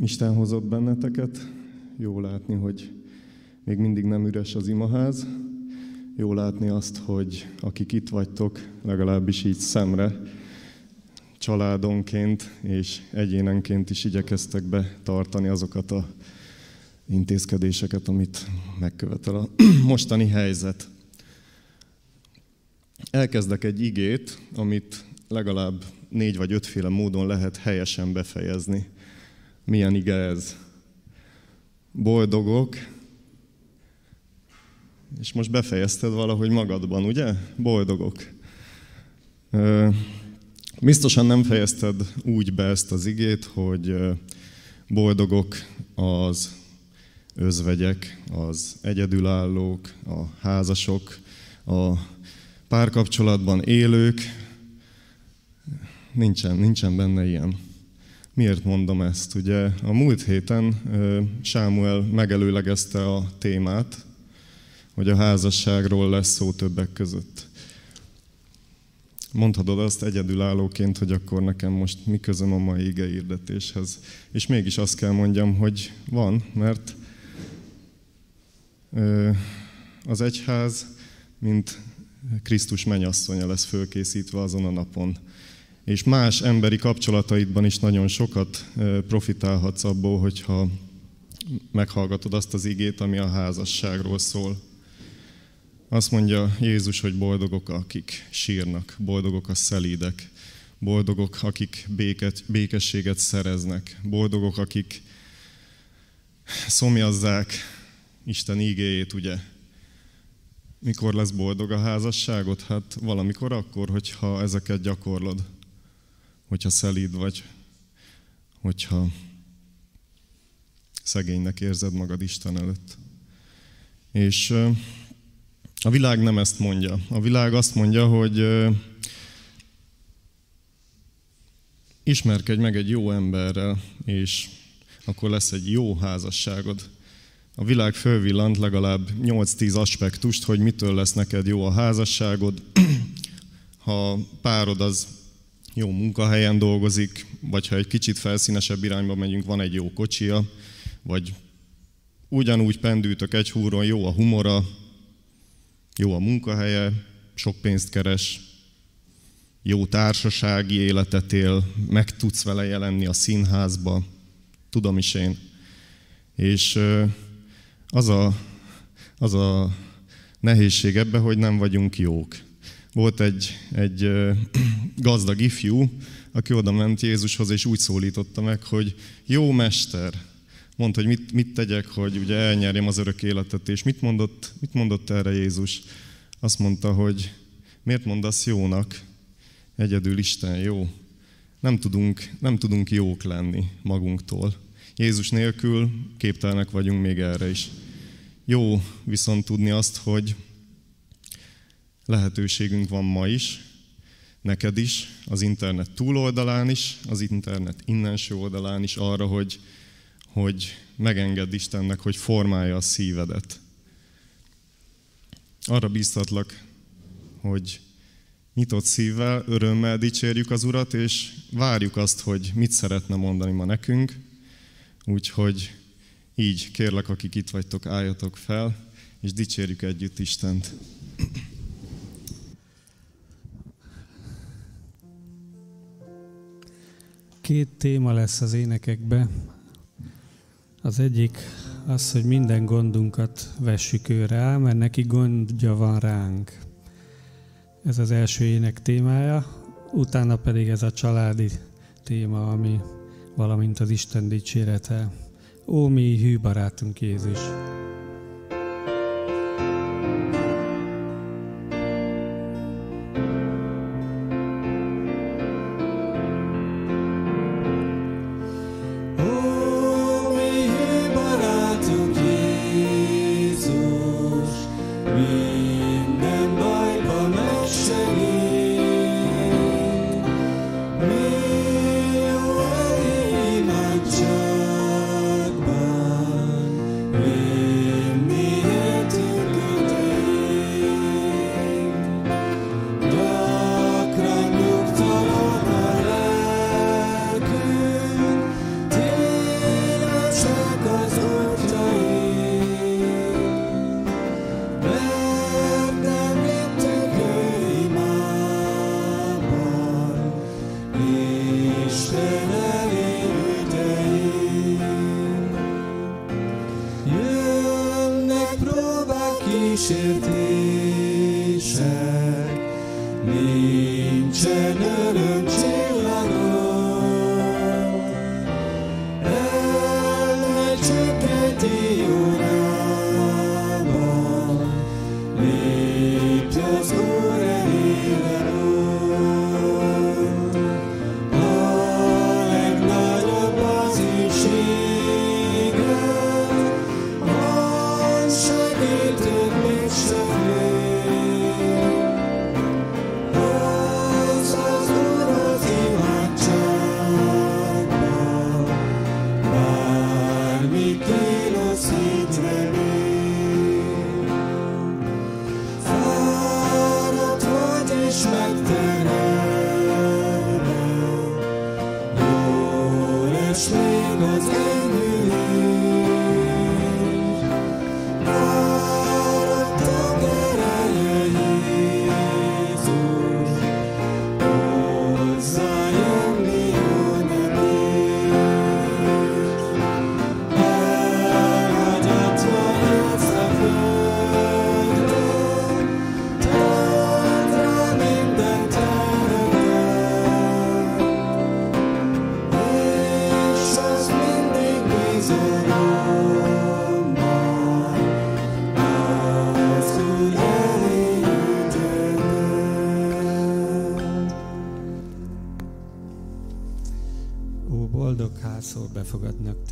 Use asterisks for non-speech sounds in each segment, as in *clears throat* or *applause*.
Isten hozott benneteket. Jó látni, hogy még mindig nem üres az imaház. Jó látni azt, hogy akik itt vagytok, legalábbis így szemre, családonként és egyénenként is igyekeztek betartani azokat a intézkedéseket, amit megkövetel a *clears throat* mostani helyzet. Elkezdek egy igét, amit legalább négy vagy ötféle módon lehet helyesen befejezni. Milyen ige ez? Boldogok, és most befejezted valahogy magadban, ugye? Boldogok. Biztosan nem fejezted úgy be ezt az igét, hogy boldogok az özvegyek, az egyedülállók, a házasok, a párkapcsolatban élők. Nincsen, nincsen benne ilyen. Miért mondom ezt? Ugye a múlt héten Sámuel megelőlegezte a témát, hogy a házasságról lesz szó többek között. Mondhatod azt egyedülállóként, hogy akkor nekem most mi közöm a mai igeírdetéshez. És mégis azt kell mondjam, hogy van, mert az egyház, mint Krisztus menyasszonya lesz fölkészítve azon a napon. És más emberi kapcsolataidban is nagyon sokat profitálhatsz abból, hogyha meghallgatod azt az igét, ami a házasságról szól. Azt mondja Jézus, hogy boldogok, akik sírnak, boldogok a szelídek, boldogok, akik béket, békességet szereznek, boldogok, akik szomjazzák Isten ígéjét, ugye? Mikor lesz boldog a házasságot? Hát valamikor akkor, hogyha ezeket gyakorlod. Hogyha szelíd vagy, hogyha szegénynek érzed magad Isten előtt. És a világ nem ezt mondja. A világ azt mondja, hogy ismerkedj meg egy jó emberrel, és akkor lesz egy jó házasságod. A világ fölvillant legalább 8-10 aspektust, hogy mitől lesz neked jó a házasságod. *clears throat* Ha párod az jó munkahelyen dolgozik, vagy ha egy kicsit felszínesebb irányba megyünk, van egy jó kocsia, vagy ugyanúgy pendültök egy húron, jó a humora, jó a munkahelye, sok pénzt keres, jó társasági életet él, meg tudsz vele jelenni a színházba, tudom is én. És az a, az a nehézség ebbe, hogy nem vagyunk jók. Volt egy, egy *clears throat* gazdag ifjú, aki oda ment Jézushoz, és úgy szólította meg, hogy jó mester, mondta, hogy mit, mit tegyek, hogy ugye elnyerjem az örök életet, és mit mondott, mit mondott erre Jézus? Azt mondta, hogy miért mondasz jónak? Egyedül Isten jó. Nem tudunk, nem tudunk jók lenni magunktól. Jézus nélkül képtelenek vagyunk még erre is. Jó viszont tudni azt, hogy lehetőségünk van ma is, neked is, az internet túloldalán is, az internet innenső oldalán is arra, hogy hogy megengedd Istennek, hogy formálja a szívedet. Arra bíztatlak, hogy nyitott szívvel, örömmel dicsérjük az Urat, és várjuk azt, hogy mit szeretne mondani ma nekünk. Úgyhogy így kérlek, akik itt vagytok, álljatok fel, és dicsérjük együtt Istent. Két téma lesz az énekekbe. Az egyik az, hogy minden gondunkat vessük ő rá, mert neki gondja van ránk. Ez az első ének témája, utána pedig ez a családi téma, ami valamint az Isten dicsérete. Ó, mi hű barátunk Jézus!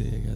este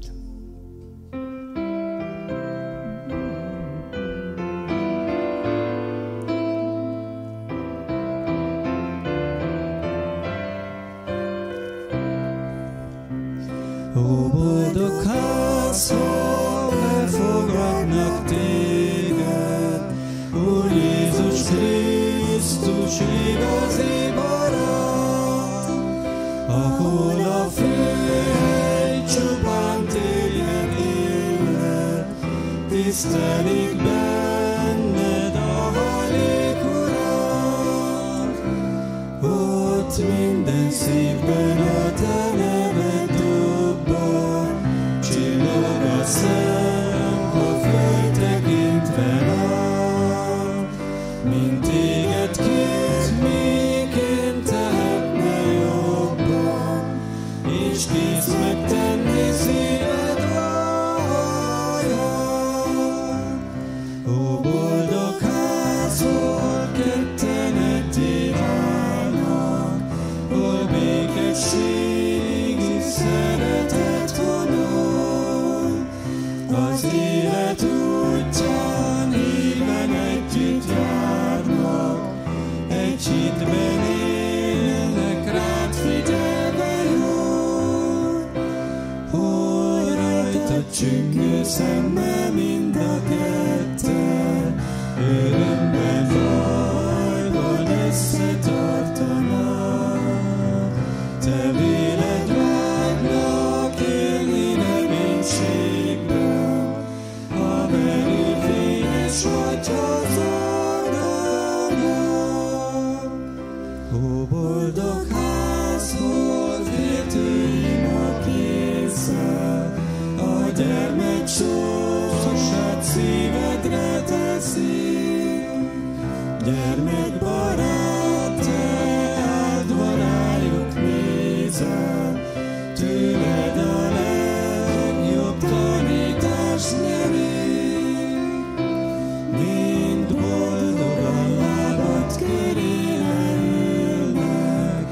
Nevetjünk összembe mind a ketten, örömben bajban összetartanak. Te véled váglak élni reménységben, ha belül fényes hagyhat, ünnepelt szép, gyermek barát, te a legjobb tanítás nyeri. Mind boldogan lábad kerére ülnek,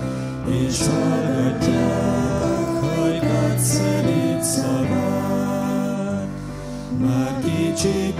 és hallgatják hajkat szelít szavát. Már kicsit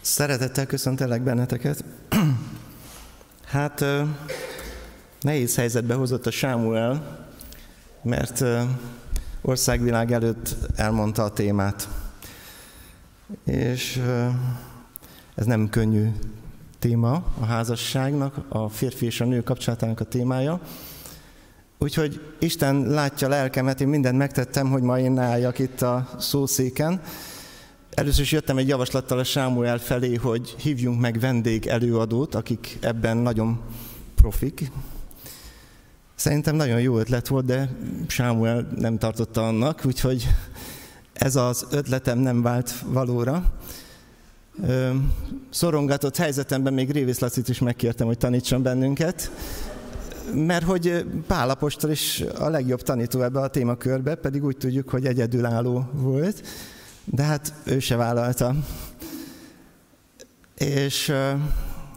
Szeretettel köszöntelek benneteket. *clears throat* Hát nehéz helyzetbe hozott a Sámuel, mert országvilág előtt elmondta a témát. És ez nem könnyű téma a házasságnak, a férfi és a nő kapcsolatának a témája. Úgyhogy Isten látja lelkemet, én mindent megtettem, hogy ma én ne álljak itt a szószéken, Először is jöttem egy javaslattal a Sámuel felé, hogy hívjunk meg vendég előadót, akik ebben nagyon profik. Szerintem nagyon jó ötlet volt, de Sámuel nem tartotta annak, úgyhogy ez az ötletem nem vált valóra. Szorongatott helyzetemben még Révész Lacit is megkértem, hogy tanítson bennünket, mert hogy Pálapostól is a legjobb tanító ebbe a témakörbe, pedig úgy tudjuk, hogy egyedülálló volt de hát ő se vállalta. És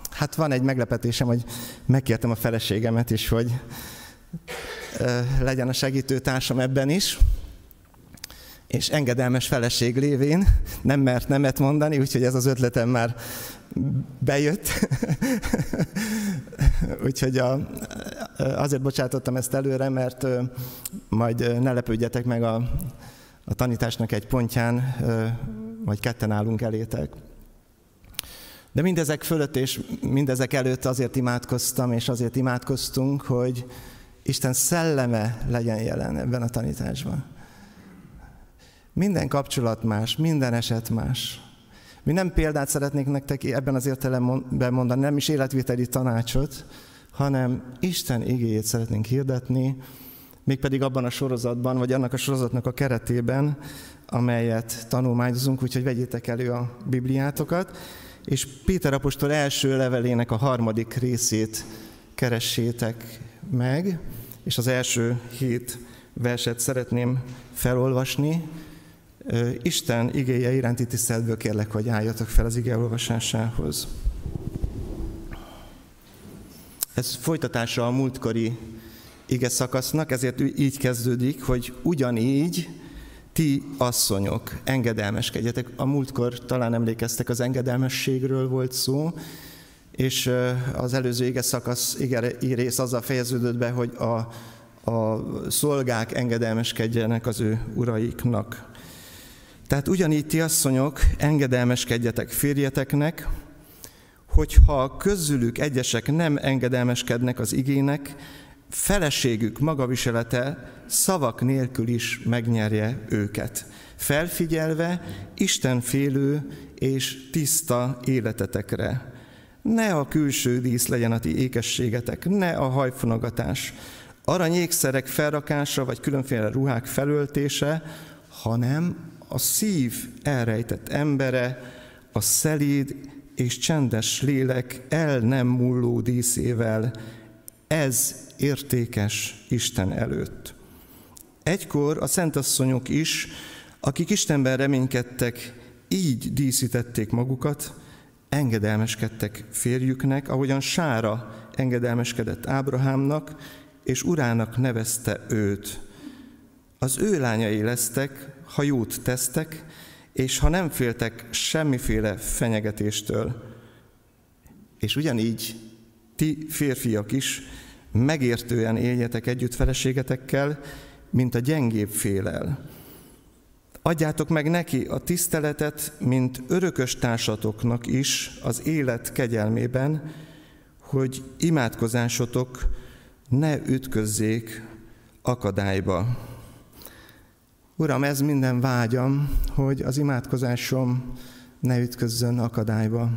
hát van egy meglepetésem, hogy megkértem a feleségemet is, hogy legyen a segítő társam ebben is, és engedelmes feleség lévén nem mert nemet mondani, úgyhogy ez az ötletem már bejött. *laughs* úgyhogy a, azért bocsátottam ezt előre, mert majd ne lepődjetek meg a, a tanításnak egy pontján, vagy ketten állunk elétek. De mindezek fölött és mindezek előtt azért imádkoztam, és azért imádkoztunk, hogy Isten szelleme legyen jelen ebben a tanításban. Minden kapcsolat más, minden eset más. Mi nem példát szeretnék nektek ebben az értelemben mondani, nem is életviteli tanácsot, hanem Isten igéjét szeretnénk hirdetni, mégpedig abban a sorozatban, vagy annak a sorozatnak a keretében, amelyet tanulmányozunk, úgyhogy vegyétek elő a Bibliátokat, és Péter apostol első levelének a harmadik részét keressétek meg, és az első hét verset szeretném felolvasni. Isten igéje iránti tiszteletből kérlek, hogy álljatok fel az ige olvasásához. Ez folytatása a múltkori ige szakasznak, ezért így kezdődik, hogy ugyanígy ti asszonyok, engedelmeskedjetek. A múltkor talán emlékeztek, az engedelmességről volt szó, és az előző ige szakasz, ige rész azzal fejeződött be, hogy a, a szolgák engedelmeskedjenek az ő uraiknak. Tehát ugyanígy ti asszonyok, engedelmeskedjetek férjeteknek, hogyha közülük egyesek nem engedelmeskednek az igének, feleségük magaviselete szavak nélkül is megnyerje őket, felfigyelve Isten félő és tiszta életetekre. Ne a külső dísz legyen a ti ékességetek, ne a hajfonogatás, aranyékszerek felrakása vagy különféle ruhák felöltése, hanem a szív elrejtett embere, a szelíd és csendes lélek el nem mulló díszével, ez értékes Isten előtt. Egykor a szentasszonyok is, akik Istenben reménykedtek, így díszítették magukat, engedelmeskedtek férjüknek, ahogyan Sára engedelmeskedett Ábrahámnak, és urának nevezte őt. Az ő lányai lesztek, ha jót tesztek, és ha nem féltek semmiféle fenyegetéstől. És ugyanígy ti férfiak is megértően éljetek együtt feleségetekkel, mint a gyengébb félel. Adjátok meg neki a tiszteletet, mint örökös társatoknak is az élet kegyelmében, hogy imádkozásotok ne ütközzék akadályba. Uram, ez minden vágyam, hogy az imádkozásom ne ütközzön akadályba.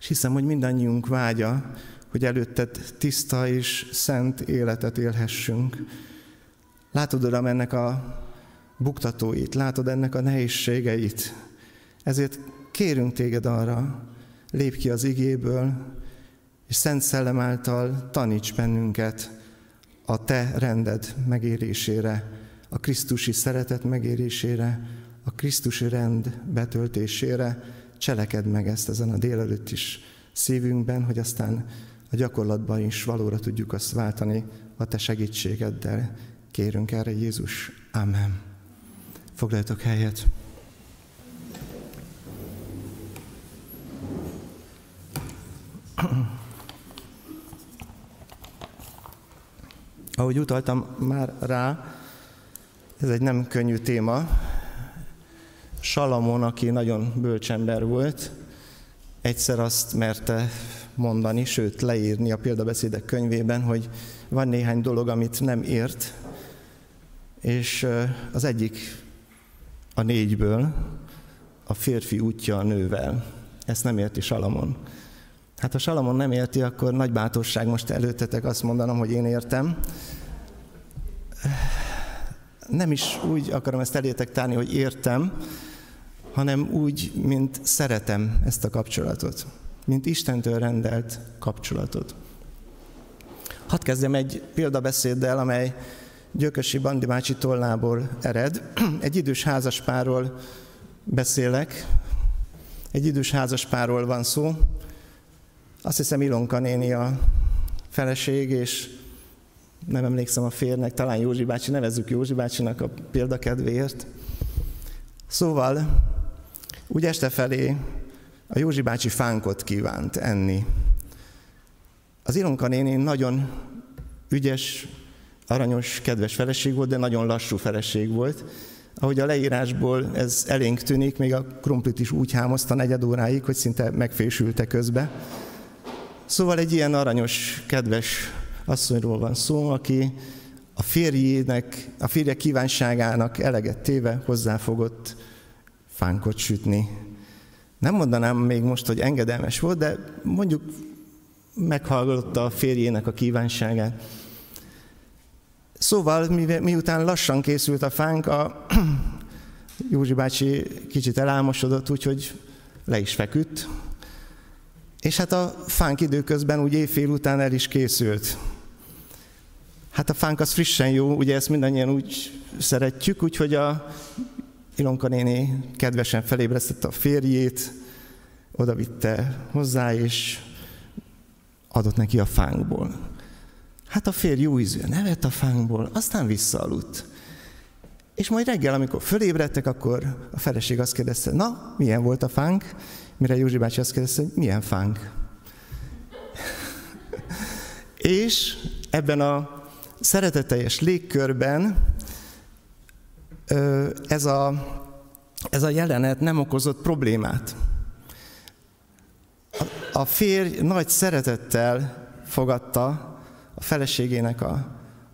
És hiszem, hogy mindannyiunk vágya, hogy előtted tiszta és szent életet élhessünk. Látod, Uram, ennek a buktatóit, látod ennek a nehézségeit. Ezért kérünk téged arra, lép ki az igéből, és Szent Szellem által taníts bennünket a Te rended megérésére, a Krisztusi szeretet megérésére, a Krisztusi rend betöltésére. Cselekedd meg ezt ezen a délelőtt is szívünkben, hogy aztán a gyakorlatban is valóra tudjuk azt váltani a Te segítségeddel. Kérünk erre Jézus. Amen. Foglaljatok helyet. Ahogy utaltam már rá, ez egy nem könnyű téma. Salamon, aki nagyon bölcsember volt, egyszer azt merte mondani, sőt leírni a példabeszédek könyvében, hogy van néhány dolog, amit nem ért, és az egyik a négyből a férfi útja a nővel. Ezt nem érti Salamon. Hát ha Salamon nem érti, akkor nagy bátorság most előttetek azt mondanom, hogy én értem. Nem is úgy akarom ezt elétek tárni, hogy értem, hanem úgy, mint szeretem ezt a kapcsolatot, mint Istentől rendelt kapcsolatot. Hadd kezdjem egy példabeszéddel, amely Gyökösi Bandi bácsi tollából ered. *clears throat* Egy idős házaspárról beszélek. Egy idős házaspárról van szó. Azt hiszem Ilonka néni a feleség, és nem emlékszem a férnek, talán Józsi bácsi, nevezzük Józsi bácsinak a példakedvéért. Szóval úgy este felé a Józsi bácsi fánkot kívánt enni. Az Ilonka néni nagyon ügyes, aranyos, kedves feleség volt, de nagyon lassú feleség volt. Ahogy a leírásból ez elénk tűnik, még a krumplit is úgy hámozta negyed óráig, hogy szinte megfésülte közbe. Szóval egy ilyen aranyos, kedves asszonyról van szó, aki a férjének, a férje kívánságának eleget téve hozzáfogott fánkot sütni. Nem mondanám még most, hogy engedelmes volt, de mondjuk meghallgatta a férjének a kívánságát. Szóval, miután lassan készült a fánk, a *clears throat* Józsi bácsi kicsit elálmosodott, úgyhogy le is feküdt. És hát a fánk időközben úgy évfél után el is készült. Hát a fánk az frissen jó, ugye ezt mindannyian úgy szeretjük, úgyhogy a Ilonka néni kedvesen felébresztette a férjét, oda vitte hozzá, és adott neki a fánkból. Hát a férj jó ízű nevet a fánkból, aztán visszaaludt. És majd reggel, amikor fölébredtek, akkor a feleség azt kérdezte, na, milyen volt a fánk? Mire Józsi bácsi azt kérdezte, milyen fánk? *laughs* és ebben a szereteteljes légkörben ez a, ez a jelenet nem okozott problémát. A férj nagy szeretettel fogadta a feleségének a,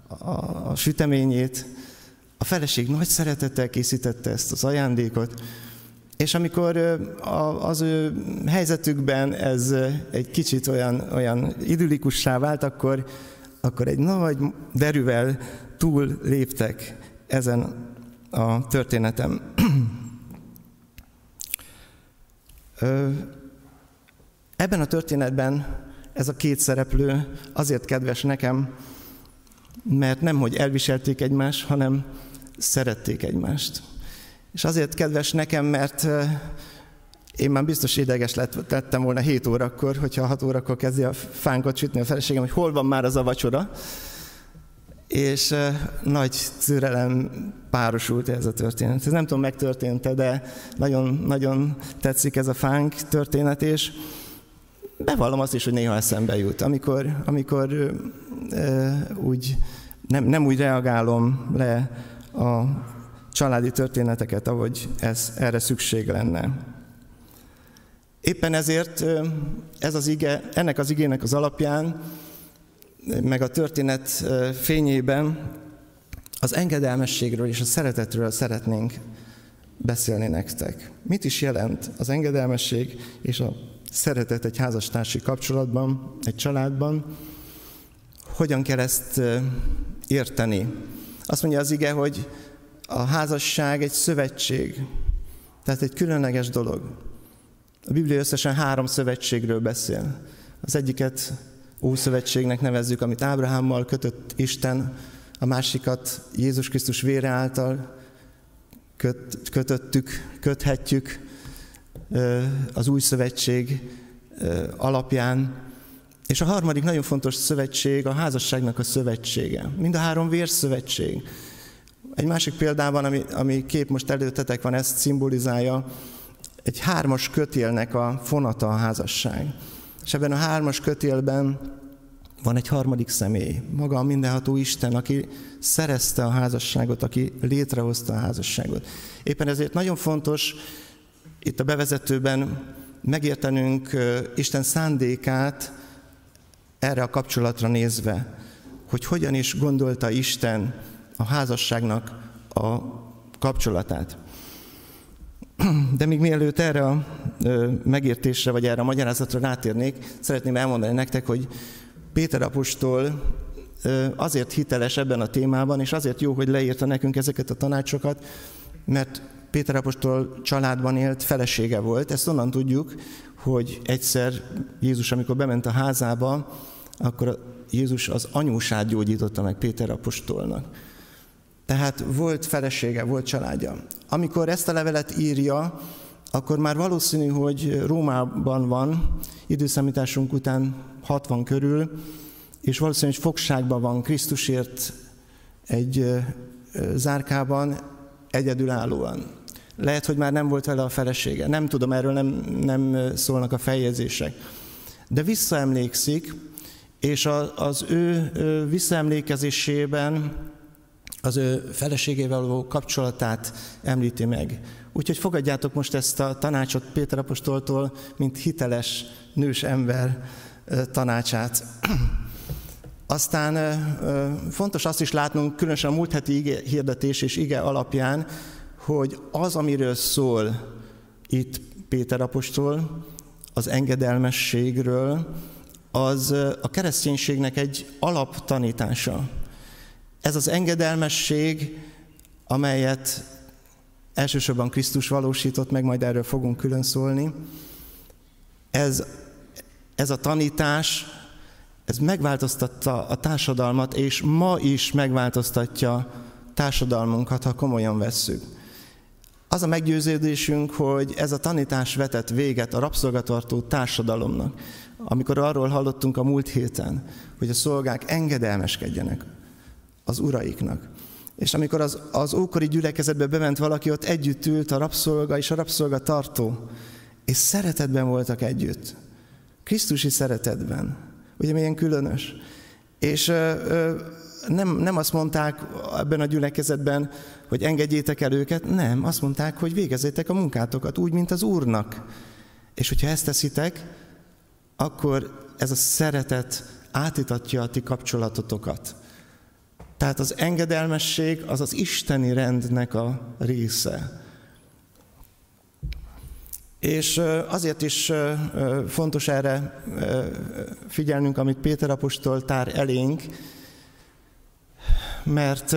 a, a süteményét, a feleség nagy szeretettel készítette ezt az ajándékot, és amikor az ő helyzetükben ez egy kicsit olyan, olyan idillikussá vált, akkor akkor egy nagy derűvel túl léptek ezen a történetem. *clears throat* Ebben a történetben ez a két szereplő azért kedves nekem, mert nem, hogy elviselték egymást, hanem szerették egymást. És azért kedves nekem, mert én már biztos ideges lett, lettem volna 7 órakor, hogyha 6 órakor kezdi a fánkot sütni a feleségem, hogy hol van már az a vacsora. És uh, nagy türelem párosult ez a történet. Ez nem tudom, megtörtént de nagyon, nagyon tetszik ez a fánk történet, és bevallom azt is, hogy néha eszembe jut. Amikor, amikor uh, úgy nem, nem úgy reagálom le a családi történeteket, ahogy ez, erre szükség lenne. Éppen ezért ez az ige, ennek az igének az alapján, meg a történet fényében az engedelmességről és a szeretetről szeretnénk beszélni nektek. Mit is jelent az engedelmesség és a szeretet egy házastársi kapcsolatban, egy családban? Hogyan kell ezt érteni? Azt mondja az ige, hogy a házasság egy szövetség, tehát egy különleges dolog. A Biblia összesen három szövetségről beszél. Az egyiket Ószövetségnek nevezzük, amit Ábrahámmal kötött Isten, a másikat Jézus Krisztus vére által köt, kötöttük, köthetjük az új szövetség alapján. És a harmadik nagyon fontos szövetség a házasságnak a szövetsége. Mind a három vérszövetség. Egy másik példában, ami, ami kép most előttetek van, ezt szimbolizálja, egy hármas kötélnek a fonata a házasság. És ebben a hármas kötélben van egy harmadik személy, maga a mindenható Isten, aki szerezte a házasságot, aki létrehozta a házasságot. Éppen ezért nagyon fontos itt a bevezetőben megértenünk Isten szándékát erre a kapcsolatra nézve, hogy hogyan is gondolta Isten a házasságnak a kapcsolatát. De még mielőtt erre a megértésre, vagy erre a magyarázatra rátérnék, szeretném elmondani nektek, hogy Péter apostol azért hiteles ebben a témában, és azért jó, hogy leírta nekünk ezeket a tanácsokat, mert Péter apostol családban élt, felesége volt. Ezt onnan tudjuk, hogy egyszer Jézus, amikor bement a házába, akkor Jézus az anyósát gyógyította meg Péter apostolnak. Tehát volt felesége, volt családja. Amikor ezt a levelet írja, akkor már valószínű, hogy Rómában van, időszámításunk után 60 körül, és valószínű, hogy fogságban van Krisztusért egy zárkában egyedülállóan. Lehet, hogy már nem volt vele a felesége. Nem tudom, erről nem, nem szólnak a feljegyzések. De visszaemlékszik, és az ő visszaemlékezésében az ő feleségével való kapcsolatát említi meg. Úgyhogy fogadjátok most ezt a tanácsot Péter apostoltól, mint hiteles nős ember tanácsát. *clears throat* Aztán fontos azt is látnunk, különösen a múlt heti ige hirdetés és ige alapján, hogy az, amiről szól itt Péter apostol, az engedelmességről, az a kereszténységnek egy alaptanítása. Ez az engedelmesség, amelyet elsősorban Krisztus valósított meg, majd erről fogunk külön szólni, ez, ez a tanítás, ez megváltoztatta a társadalmat, és ma is megváltoztatja társadalmunkat, ha komolyan vesszük. Az a meggyőződésünk, hogy ez a tanítás vetett véget a rabszolgatartó társadalomnak. Amikor arról hallottunk a múlt héten, hogy a szolgák engedelmeskedjenek az uraiknak. És amikor az, az ókori gyülekezetbe bement valaki, ott együtt ült a rabszolga és a rabszolga tartó, és szeretetben voltak együtt. Krisztusi szeretetben. Ugye milyen különös. És ö, ö, nem, nem azt mondták ebben a gyülekezetben, hogy engedjétek el őket, nem, azt mondták, hogy végezzétek a munkátokat úgy, mint az Úrnak. És hogyha ezt teszitek, akkor ez a szeretet átitatja a ti kapcsolatotokat. Tehát az engedelmesség az az isteni rendnek a része. És azért is fontos erre figyelnünk, amit Péter apostol tár elénk, mert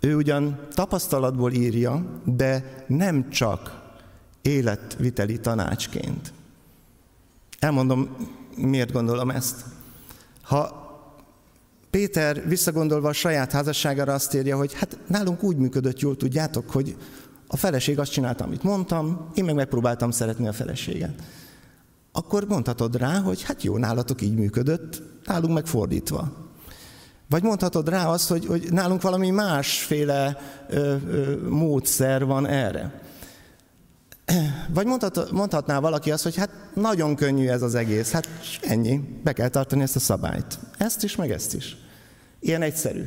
ő ugyan tapasztalatból írja, de nem csak életviteli tanácsként. Elmondom, miért gondolom ezt. Ha Péter visszagondolva a saját házasságára azt írja, hogy hát nálunk úgy működött jól, tudjátok, hogy a feleség azt csinálta, amit mondtam, én meg megpróbáltam szeretni a feleséget. Akkor mondhatod rá, hogy hát jó, nálatok így működött, nálunk meg fordítva. Vagy mondhatod rá azt, hogy, hogy nálunk valami másféle ö, ö, módszer van erre. Vagy mondhat, mondhatná valaki azt, hogy hát nagyon könnyű ez az egész, hát ennyi, be kell tartani ezt a szabályt. Ezt is, meg ezt is. Ilyen egyszerű.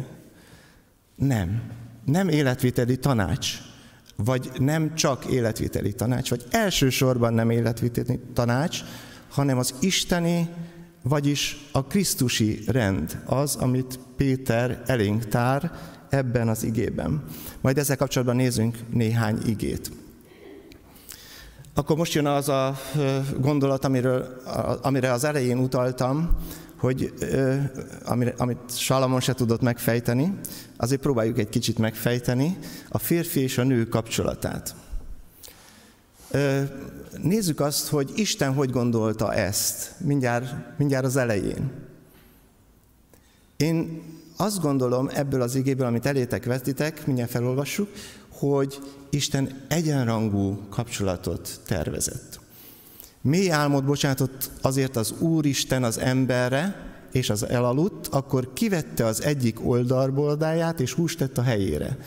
Nem. Nem életviteli tanács. Vagy nem csak életviteli tanács, vagy elsősorban nem életviteli tanács, hanem az isteni, vagyis a Krisztusi rend az, amit Péter elénk tár ebben az igében. Majd ezzel kapcsolatban nézzünk néhány igét. Akkor most jön az a gondolat, amiről, amire az elején utaltam, hogy amire, amit Salamon se tudott megfejteni, azért próbáljuk egy kicsit megfejteni a férfi és a nő kapcsolatát. Nézzük azt, hogy Isten hogy gondolta ezt, mindjárt, mindjárt az elején. Én azt gondolom ebből az igéből, amit elétek vetitek, mindjárt felolvassuk, hogy Isten egyenrangú kapcsolatot tervezett. Mély álmot bocsátott azért az Úristen az emberre, és az elaludt, akkor kivette az egyik oldalbordáját, és húst tett a helyére.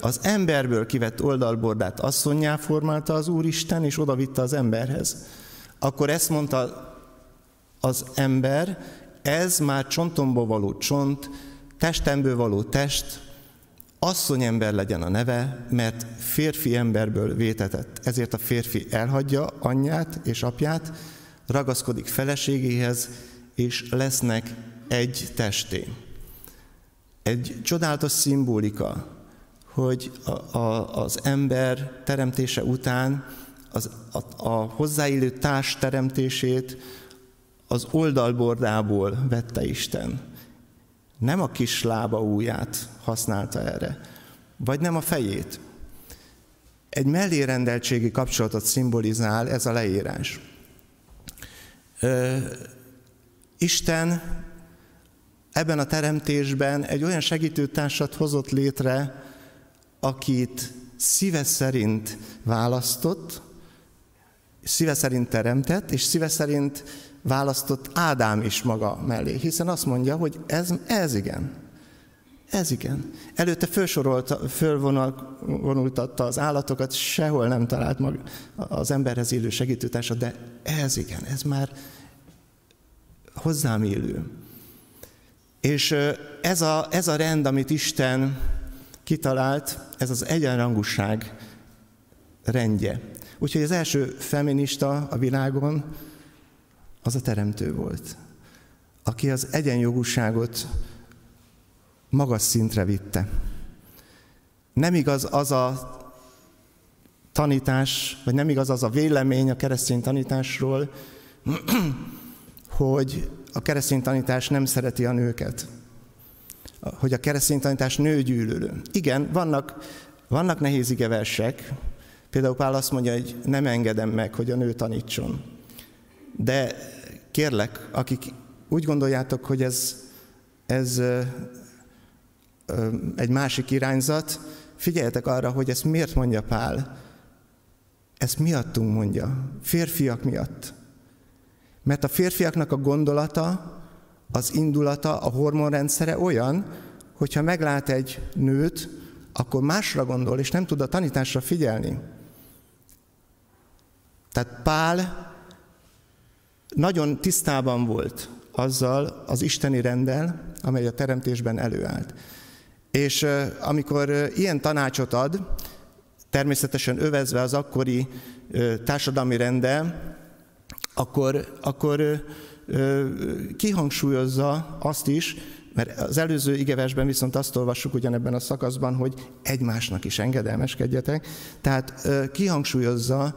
Az emberből kivett oldalbordát asszonyá formálta az Úristen, és odavitte az emberhez. Akkor ezt mondta az ember, ez már csontomból való csont, testemből való test, asszonyember legyen a neve, mert férfi emberből vétetett. Ezért a férfi elhagyja anyját és apját, ragaszkodik feleségéhez, és lesznek egy testé. Egy csodálatos szimbolika, hogy a, a, az ember teremtése után az, a, a hozzáillő társ teremtését az oldalbordából vette Isten nem a kis lába ujját használta erre, vagy nem a fejét. Egy mellérendeltségi kapcsolatot szimbolizál ez a leírás. Ö, Isten ebben a teremtésben egy olyan segítőtársat hozott létre, akit szíve szerint választott, szíve szerint teremtett, és szíve szerint választott Ádám is maga mellé, hiszen azt mondja, hogy ez, ez igen. Ez igen. Előtte felsorolta, fölvonultatta az állatokat, sehol nem talált mag az emberhez élő segítőtársa, de ez igen, ez már hozzám élő. És ez a, ez a rend, amit Isten kitalált, ez az egyenrangúság rendje. Úgyhogy az első feminista a világon az a teremtő volt, aki az egyenjogúságot magas szintre vitte. Nem igaz az a tanítás, vagy nem igaz az a vélemény a keresztény tanításról, *clears throat* hogy a keresztény tanítás nem szereti a nőket, hogy a keresztény tanítás nőgyűlölő. Igen, vannak, vannak nehéz igeversek, például Pál azt mondja, hogy nem engedem meg, hogy a nő tanítson. De kérlek, akik úgy gondoljátok, hogy ez, ez egy másik irányzat, figyeljetek arra, hogy ezt miért mondja Pál. Ezt miattunk mondja, férfiak miatt. Mert a férfiaknak a gondolata, az indulata, a hormonrendszere olyan, hogyha meglát egy nőt, akkor másra gondol, és nem tud a tanításra figyelni. Tehát Pál nagyon tisztában volt azzal az isteni rendel, amely a teremtésben előállt. És amikor ilyen tanácsot ad, természetesen övezve az akkori társadalmi rendel, akkor, akkor kihangsúlyozza azt is, mert az előző igevesben viszont azt olvassuk ugyanebben a szakaszban, hogy egymásnak is engedelmeskedjetek. Tehát kihangsúlyozza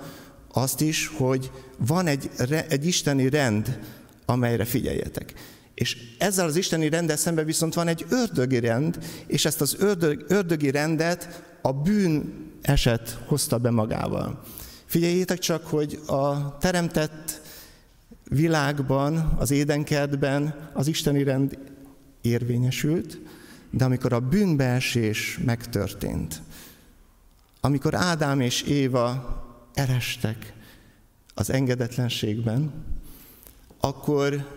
azt is, hogy van egy, egy isteni rend, amelyre figyeljetek. És ezzel az isteni rendel szemben viszont van egy ördögi rend, és ezt az ördög, ördögi rendet a bűn eset hozta be magával. Figyeljétek csak, hogy a teremtett világban, az édenkertben az isteni rend érvényesült, de amikor a bűnbeesés megtörtént, amikor Ádám és Éva erestek az engedetlenségben, akkor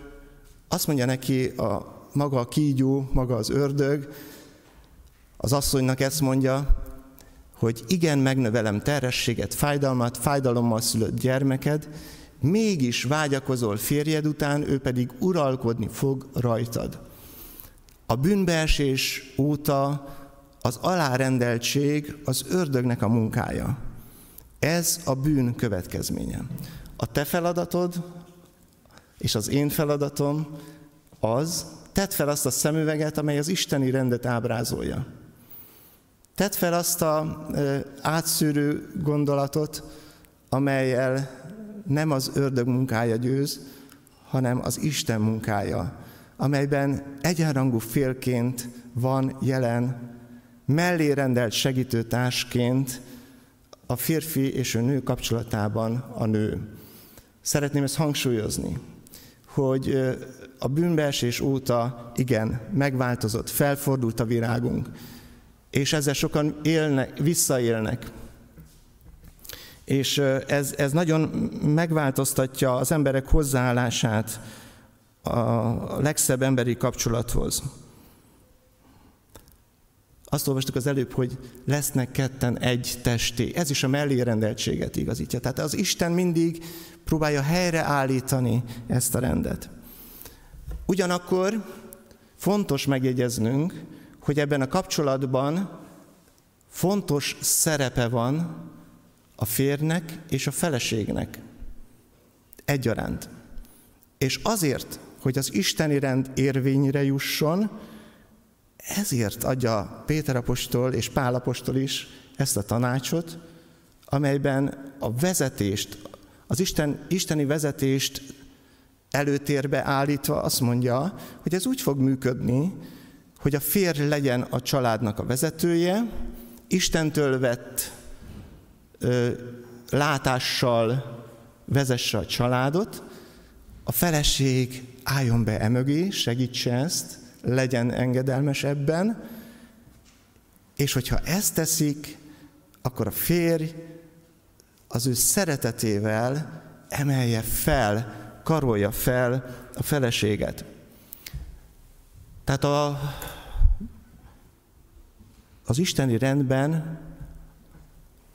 azt mondja neki a maga a kígyó, maga az ördög, az asszonynak ezt mondja, hogy igen, megnövelem terhességet, fájdalmat, fájdalommal szülött gyermeked, mégis vágyakozol férjed után, ő pedig uralkodni fog rajtad. A bűnbeesés óta az alárendeltség az ördögnek a munkája. Ez a bűn következménye. A te feladatod és az én feladatom az, tedd fel azt a szemüveget, amely az isteni rendet ábrázolja. Tedd fel azt a átszűrő gondolatot, amelyel nem az ördög munkája győz, hanem az Isten munkája, amelyben egyenrangú félként van jelen, mellé rendelt segítőtársként a férfi és a nő kapcsolatában a nő. Szeretném ezt hangsúlyozni, hogy a bűnbeesés óta igen, megváltozott, felfordult a virágunk, és ezzel sokan élnek, visszaélnek. És ez, ez nagyon megváltoztatja az emberek hozzáállását a legszebb emberi kapcsolathoz. Azt olvastuk az előbb, hogy lesznek ketten egy testé. Ez is a mellérendeltséget igazítja. Tehát az Isten mindig próbálja helyreállítani ezt a rendet. Ugyanakkor fontos megjegyeznünk, hogy ebben a kapcsolatban fontos szerepe van a férnek és a feleségnek egyaránt. És azért, hogy az isteni rend érvényre jusson, ezért adja Péter apostol és Pál apostol is ezt a tanácsot, amelyben a vezetést, az Isten, isteni vezetést előtérbe állítva azt mondja, hogy ez úgy fog működni, hogy a férj legyen a családnak a vezetője, Istentől vett ö, látással vezesse a családot, a feleség álljon be emögé, segítse ezt, legyen engedelmes ebben, és hogyha ezt teszik, akkor a férj az ő szeretetével emelje fel, karolja fel a feleséget. Tehát a, az isteni rendben,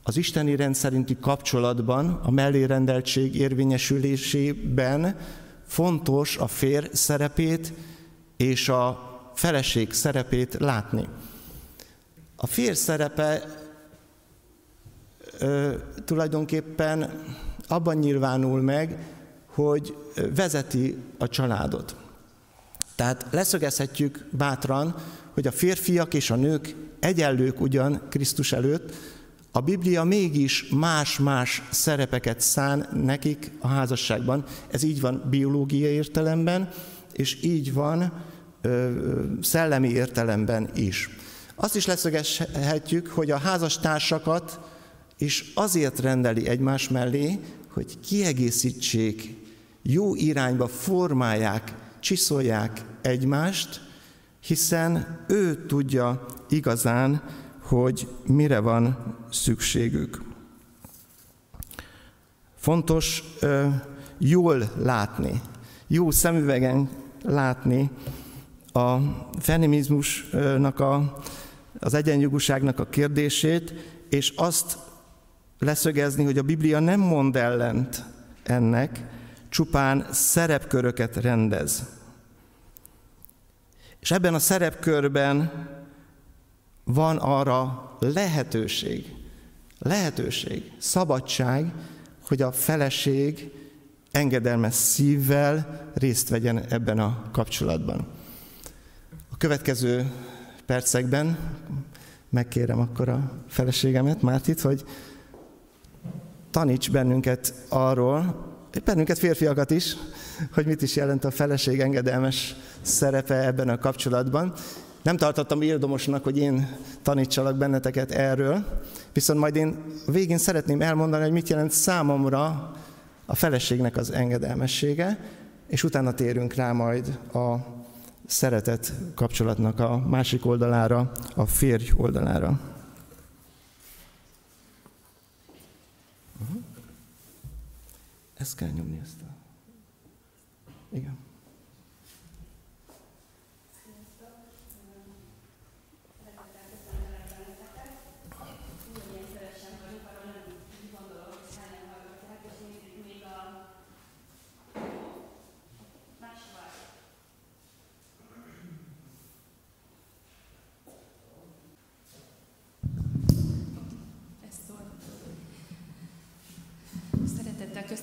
az isteni rend szerinti kapcsolatban, a mellérendeltség érvényesülésében fontos a fér szerepét és a feleség szerepét látni. A fér szerepe ö, tulajdonképpen abban nyilvánul meg, hogy vezeti a családot. Tehát leszögezhetjük bátran, hogy a férfiak és a nők egyenlők ugyan Krisztus előtt, a Biblia mégis más-más szerepeket szán nekik a házasságban. Ez így van biológiai értelemben, és így van ö, szellemi értelemben is. Azt is leszögezhetjük, hogy a házastársakat is azért rendeli egymás mellé, hogy kiegészítsék, jó irányba formálják, csiszolják egymást, hiszen ő tudja igazán, hogy mire van szükségük. Fontos ö, jól látni, jó szemüvegen látni a feminizmusnak, a, az egyenjogúságnak a kérdését, és azt leszögezni, hogy a Biblia nem mond ellent ennek, csupán szerepköröket rendez. És ebben a szerepkörben van arra lehetőség, lehetőség, szabadság, hogy a feleség engedelmes szívvel részt vegyen ebben a kapcsolatban. A következő percekben megkérem akkor a feleségemet, Mártit, hogy taníts bennünket arról, bennünket férfiakat is, hogy mit is jelent a feleség engedelmes szerepe ebben a kapcsolatban. Nem tartottam érdomosnak, hogy én tanítsalak benneteket erről, viszont majd én végén szeretném elmondani, hogy mit jelent számomra a feleségnek az engedelmessége, és utána térünk rá majd a szeretet kapcsolatnak a másik oldalára, a férj oldalára. Ezt kell nyomni ezt a... Igen.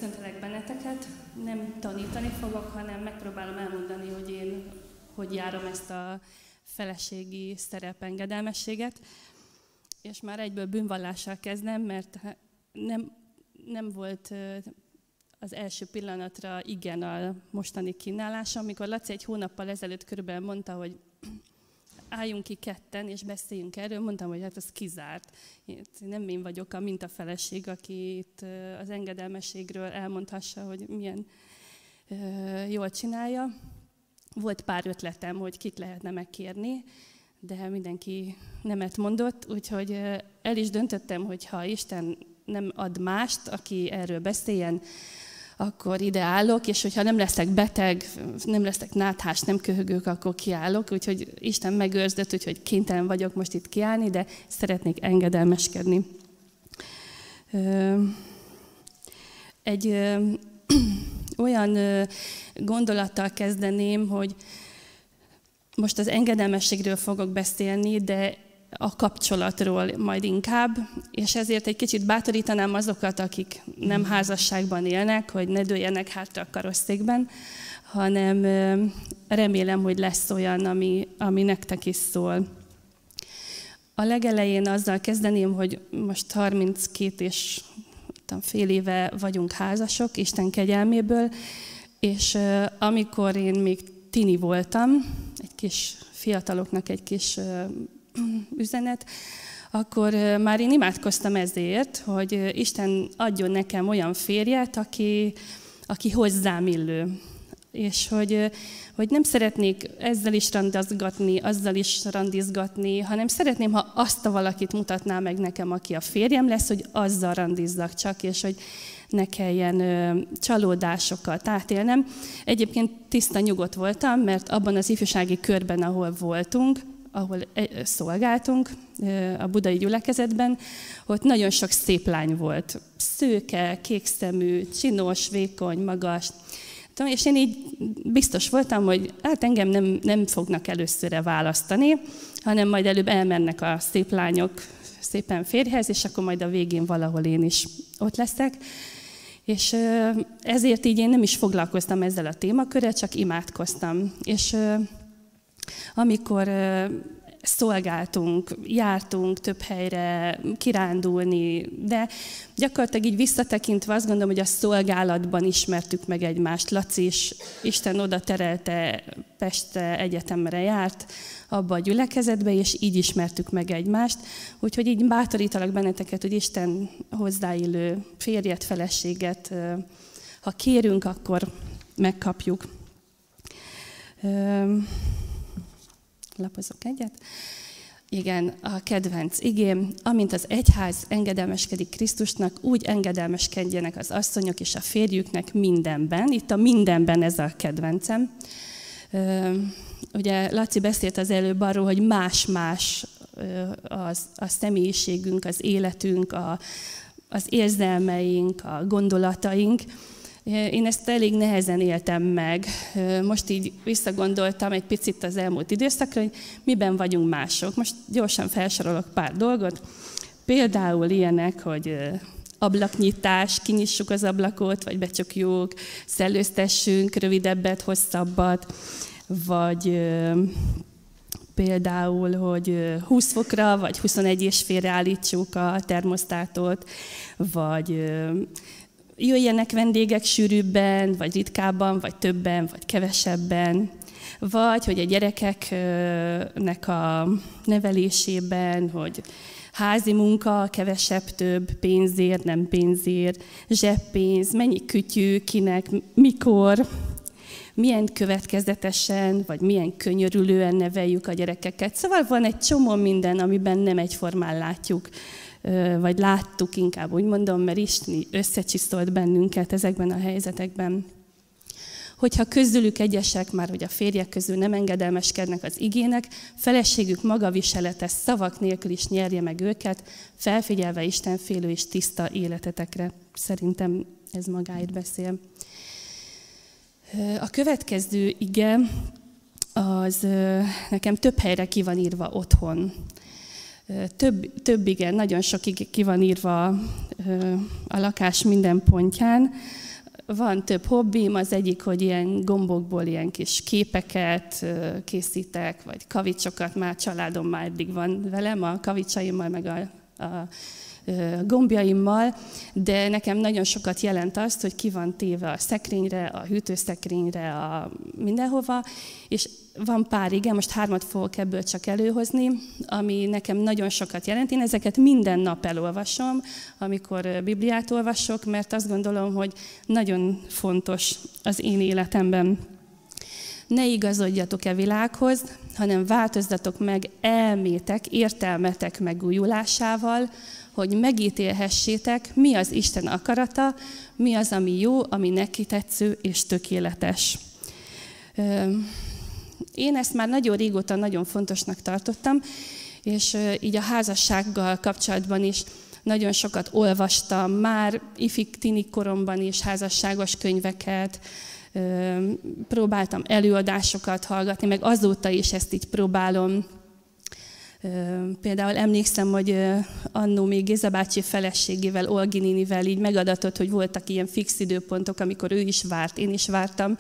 köszöntelek benneteket. Nem tanítani fogok, hanem megpróbálom elmondani, hogy én hogy járom ezt a feleségi szerepengedelmességet. És már egyből bűnvallással kezdem, mert nem, nem volt az első pillanatra igen a mostani kínálása. Amikor Laci egy hónappal ezelőtt körülbelül mondta, hogy álljunk ki ketten, és beszéljünk erről, mondtam, hogy hát ez kizárt. Nem én vagyok a mintafeleség, aki itt az engedelmességről elmondhassa, hogy milyen jól csinálja. Volt pár ötletem, hogy kit lehetne megkérni, de mindenki nemet mondott, úgyhogy el is döntöttem, hogy ha Isten nem ad mást, aki erről beszéljen, akkor ide állok, és hogyha nem leszek beteg, nem leszek náthás, nem köhögők, akkor kiállok. Úgyhogy Isten megőrzött, úgyhogy kénytelen vagyok most itt kiállni, de szeretnék engedelmeskedni. Egy *clears throat* olyan gondolattal kezdeném, hogy most az engedelmességről fogok beszélni, de a kapcsolatról majd inkább, és ezért egy kicsit bátorítanám azokat, akik nem házasságban élnek, hogy ne dőljenek hátra a karosszékben, hanem remélem, hogy lesz olyan, ami, ami nektek is szól. A legelején azzal kezdeném, hogy most 32 és fél éve vagyunk házasok, Isten kegyelméből, és amikor én még tini voltam, egy kis fiataloknak egy kis üzenet, akkor már én imádkoztam ezért, hogy Isten adjon nekem olyan férjet, aki, aki hozzám illő. És hogy, hogy nem szeretnék ezzel is randizgatni, azzal is randizgatni, hanem szeretném, ha azt a valakit mutatná meg nekem, aki a férjem lesz, hogy azzal randizzak csak, és hogy ne kelljen ö, csalódásokat átélnem. Egyébként tiszta nyugodt voltam, mert abban az ifjúsági körben, ahol voltunk, ahol szolgáltunk a budai gyülekezetben, ott nagyon sok szép lány volt. Szőke, kékszemű, csinos, vékony, magas. És én így biztos voltam, hogy hát engem nem, nem fognak előszörre választani, hanem majd előbb elmennek a szép lányok szépen férjhez, és akkor majd a végén valahol én is ott leszek. És ezért így én nem is foglalkoztam ezzel a témakörrel, csak imádkoztam. És amikor szolgáltunk, jártunk több helyre kirándulni, de gyakorlatilag így visszatekintve azt gondolom, hogy a szolgálatban ismertük meg egymást. Laci is Isten oda terelte, Pestre egyetemre járt, abba a gyülekezetbe, és így ismertük meg egymást. Úgyhogy így bátorítalak benneteket, hogy Isten hozzáillő férjet, feleséget, ha kérünk, akkor megkapjuk lapozok egyet. Igen, a kedvenc igém, amint az egyház engedelmeskedik Krisztusnak, úgy engedelmeskedjenek az asszonyok és a férjüknek mindenben. Itt a mindenben ez a kedvencem. Ugye Laci beszélt az előbb arról, hogy más-más az, a személyiségünk, az életünk, a, az érzelmeink, a gondolataink. Én ezt elég nehezen éltem meg. Most így visszagondoltam egy picit az elmúlt időszakra, hogy miben vagyunk mások. Most gyorsan felsorolok pár dolgot. Például ilyenek, hogy ablaknyitás, kinyissuk az ablakot, vagy becsukjuk, szellőztessünk rövidebbet, hosszabbat, vagy például, hogy 20 fokra, vagy 21 és félre állítsuk a termosztátot, vagy jöjjenek vendégek sűrűbben, vagy ritkábban, vagy többen, vagy kevesebben, vagy hogy a gyerekeknek a nevelésében, hogy házi munka, kevesebb, több, pénzért, nem pénzért, zseppénz, mennyi kütyű, kinek, mikor, milyen következetesen, vagy milyen könyörülően neveljük a gyerekeket. Szóval van egy csomó minden, amiben nem egyformán látjuk vagy láttuk inkább úgy mondom, mert Isten összecsiszolt bennünket ezekben a helyzetekben. Hogyha közülük egyesek már, hogy a férjek közül nem engedelmeskednek az igének, feleségük magaviselete szavak nélkül is nyerje meg őket, felfigyelve Isten félő és tiszta életetekre. Szerintem ez magáért beszél. A következő ige, az nekem több helyre ki van írva otthon. Több, több igen, nagyon sokig ki van írva a lakás minden pontján. Van több hobbim, az egyik, hogy ilyen gombokból ilyen kis képeket készítek, vagy kavicsokat, már családom már eddig van velem, a kavicsaimmal, meg a, a gombjaimmal, de nekem nagyon sokat jelent azt, hogy ki van téve a szekrényre, a hűtőszekrényre, a mindenhova, és van pár igen, most hármat fogok ebből csak előhozni, ami nekem nagyon sokat jelent. Én ezeket minden nap elolvasom, amikor Bibliát olvasok, mert azt gondolom, hogy nagyon fontos az én életemben. Ne igazodjatok-e világhoz, hanem változzatok meg elmétek, értelmetek megújulásával, hogy megítélhessétek, mi az Isten akarata, mi az, ami jó, ami neki tetsző és tökéletes. Én ezt már nagyon régóta nagyon fontosnak tartottam, és így a házassággal kapcsolatban is nagyon sokat olvastam, már ifik tini koromban is házasságos könyveket, próbáltam előadásokat hallgatni, meg azóta is ezt így próbálom. Például emlékszem, hogy annó még Géza bácsi feleségével, Olgininivel így megadatott, hogy voltak ilyen fix időpontok, amikor ő is várt, én is vártam,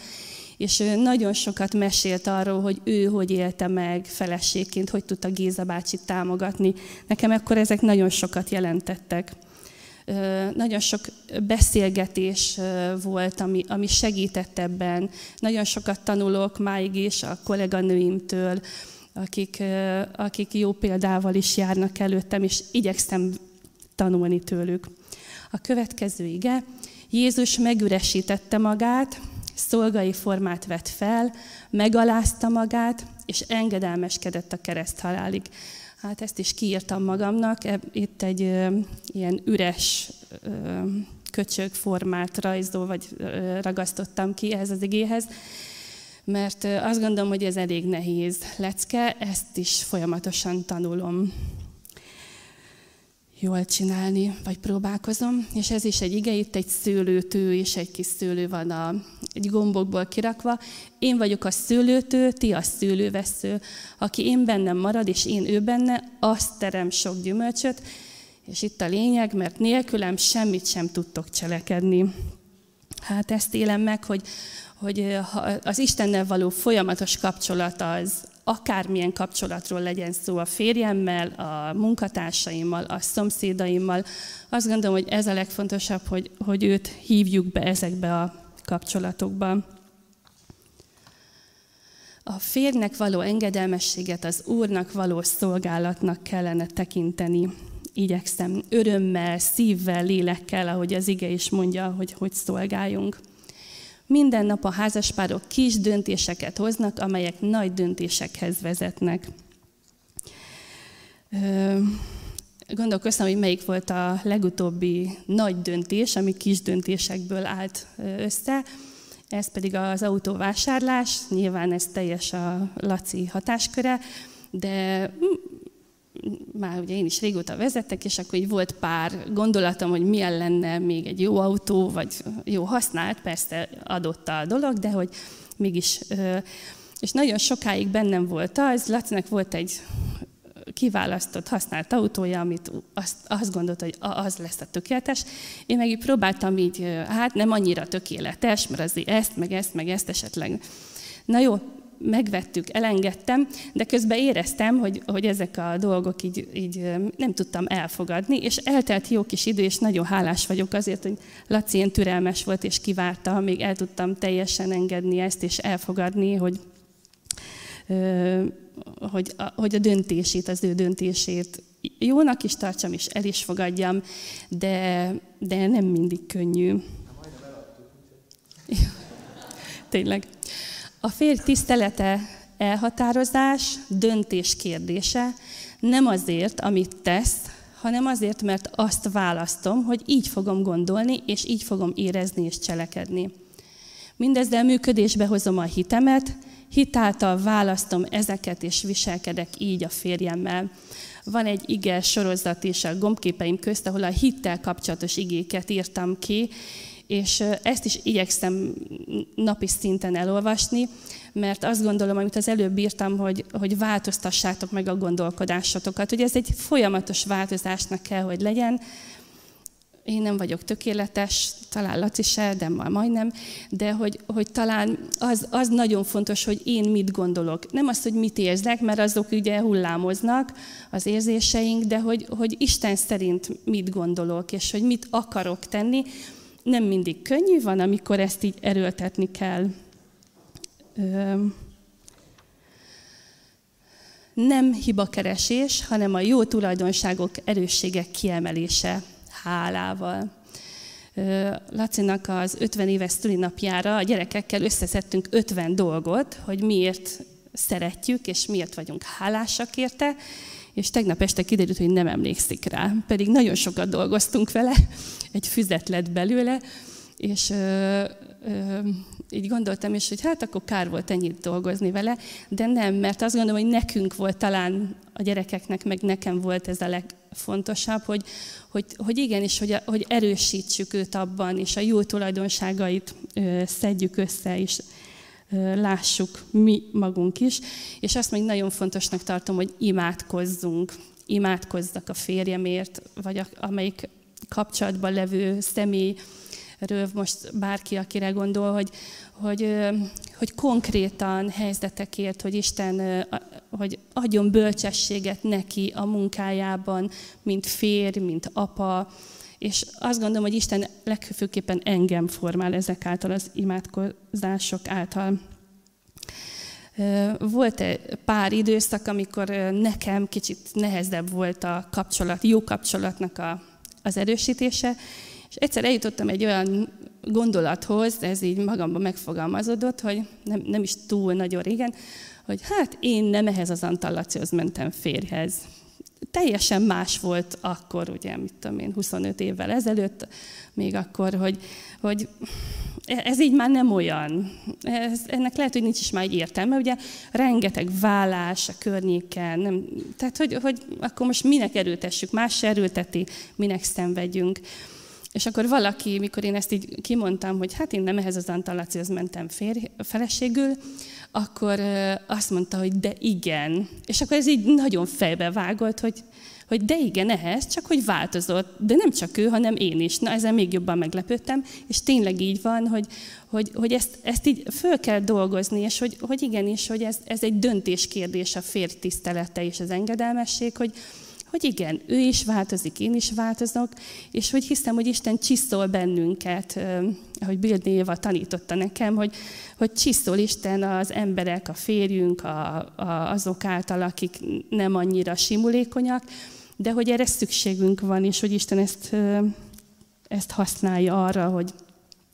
és nagyon sokat mesélt arról, hogy ő hogy élte meg feleségként, hogy tudta Géza bácsit támogatni. Nekem akkor ezek nagyon sokat jelentettek. Nagyon sok beszélgetés volt, ami, ami segített ebben. Nagyon sokat tanulok máig is a kolléganőimtől, akik, akik jó példával is járnak előttem, és igyekszem tanulni tőlük. A következő ige, Jézus megüresítette magát, szolgai formát vett fel, megalázta magát, és engedelmeskedett a kereszt halálig. Hát ezt is kiírtam magamnak, itt egy ö, ilyen üres ö, köcsög formát rajzol, vagy ragasztottam ki ehhez az igéhez, mert azt gondolom, hogy ez elég nehéz lecke, ezt is folyamatosan tanulom jól csinálni, vagy próbálkozom. És ez is egy ige, itt egy szőlőtő és egy kis szőlő van a, egy gombokból kirakva. Én vagyok a szőlőtő, ti a szőlővesző. Aki én bennem marad, és én ő benne, azt terem sok gyümölcsöt. És itt a lényeg, mert nélkülem semmit sem tudtok cselekedni. Hát ezt élem meg, hogy, hogy az Istennel való folyamatos kapcsolat az, akármilyen kapcsolatról legyen szó a férjemmel, a munkatársaimmal, a szomszédaimmal, azt gondolom, hogy ez a legfontosabb, hogy, hogy őt hívjuk be ezekbe a kapcsolatokba. A férnek való engedelmességet az Úrnak való szolgálatnak kellene tekinteni. Igyekszem örömmel, szívvel, lélekkel, ahogy az ige is mondja, hogy hogy szolgáljunk. Minden nap a házaspárok kis döntéseket hoznak, amelyek nagy döntésekhez vezetnek. Gondolkoztam, hogy melyik volt a legutóbbi nagy döntés, ami kis döntésekből állt össze. Ez pedig az autóvásárlás. Nyilván ez teljes a Laci hatásköre, de már ugye én is régóta vezettek, és akkor így volt pár gondolatom, hogy milyen lenne még egy jó autó, vagy jó használt, persze adott a dolog, de hogy mégis, és nagyon sokáig bennem volt az, Lacinek volt egy kiválasztott használt autója, amit azt, azt gondolta, hogy az lesz a tökéletes. Én meg így próbáltam így, hát nem annyira tökéletes, mert azért ezt, meg ezt, meg ezt esetleg. Na jó, megvettük, elengedtem, de közben éreztem, hogy, hogy ezek a dolgok így, így nem tudtam elfogadni, és eltelt jó kis idő, és nagyon hálás vagyok azért, hogy Laci ilyen türelmes volt, és kivárta, még el tudtam teljesen engedni ezt, és elfogadni, hogy, hogy, a, hogy a döntését, az ő döntését jónak is tartsam, és el is fogadjam, de, de nem mindig könnyű. *laughs* Tényleg. A férj tisztelete elhatározás, döntés kérdése, nem azért, amit tesz, hanem azért, mert azt választom, hogy így fogom gondolni, és így fogom érezni és cselekedni. Mindezzel működésbe hozom a hitemet, hitáltal választom ezeket, és viselkedek így a férjemmel. Van egy ige sorozat is a gombképeim közt, ahol a hittel kapcsolatos igéket írtam ki, és ezt is igyekszem napi szinten elolvasni, mert azt gondolom, amit az előbb írtam, hogy, hogy változtassátok meg a gondolkodásotokat, hogy ez egy folyamatos változásnak kell, hogy legyen. Én nem vagyok tökéletes, talán Laci se, de már majdnem, de hogy, hogy talán az, az nagyon fontos, hogy én mit gondolok. Nem az, hogy mit érzek, mert azok ugye hullámoznak, az érzéseink, de hogy, hogy Isten szerint mit gondolok, és hogy mit akarok tenni, nem mindig könnyű van, amikor ezt így erőltetni kell. Nem hibakeresés, hanem a jó tulajdonságok, erősségek kiemelése hálával. Lacinak az 50 éves szülinapjára a gyerekekkel összeszedtünk 50 dolgot, hogy miért szeretjük, és miért vagyunk hálásak érte, és tegnap este kiderült, hogy nem emlékszik rá. Pedig nagyon sokat dolgoztunk vele, *laughs* egy füzet lett belőle, és ö, ö, így gondoltam is, hogy hát akkor kár volt ennyit dolgozni vele, de nem, mert azt gondolom, hogy nekünk volt talán a gyerekeknek, meg nekem volt ez a legfontosabb, hogy, hogy, hogy igenis, hogy, hogy erősítsük őt abban, és a jó tulajdonságait ö, szedjük össze, és lássuk mi magunk is. És azt még nagyon fontosnak tartom, hogy imádkozzunk. Imádkozzak a férjemért, vagy a, amelyik kapcsolatban levő személyről most bárki, akire gondol, hogy, hogy, hogy konkrétan helyzetekért, hogy Isten hogy adjon bölcsességet neki a munkájában, mint férj, mint apa, és azt gondolom, hogy Isten legfőképpen engem formál ezek által, az imádkozások által. Volt egy pár időszak, amikor nekem kicsit nehezebb volt a kapcsolat, jó kapcsolatnak a, az erősítése, és egyszer eljutottam egy olyan gondolathoz, ez így magamban megfogalmazódott, hogy nem, nem is túl nagyon régen, hogy hát én nem ehhez az Antallacióhoz mentem férjhez. Teljesen más volt akkor, ugye, mit tudom én, 25 évvel ezelőtt, még akkor, hogy, hogy ez így már nem olyan. Ez, ennek lehet, hogy nincs is már egy értelme. Ugye rengeteg vállás a környéken, nem, tehát hogy, hogy akkor most minek erőtessük, más erőlteti, minek szenvedjünk. És akkor valaki, mikor én ezt így kimondtam, hogy hát én nem ehhez az antalációhoz mentem férj, feleségül, akkor azt mondta, hogy de igen. És akkor ez így nagyon fejbe vágolt, hogy hogy de igen, ehhez, csak hogy változott. De nem csak ő, hanem én is. Na, ezen még jobban meglepődtem, és tényleg így van, hogy, hogy, hogy ezt, ezt így föl kell dolgozni, és hogy, hogy igenis, hogy ez, ez egy döntéskérdés a férj tisztelete és az engedelmesség, hogy, hogy igen, ő is változik, én is változok, és hogy hiszem, hogy Isten csiszol bennünket, ahogy Bill Néva tanította nekem, hogy, hogy csiszol Isten az emberek, a férjünk, a, a, azok által, akik nem annyira simulékonyak, de hogy erre szükségünk van, és hogy Isten ezt, ezt használja arra, hogy,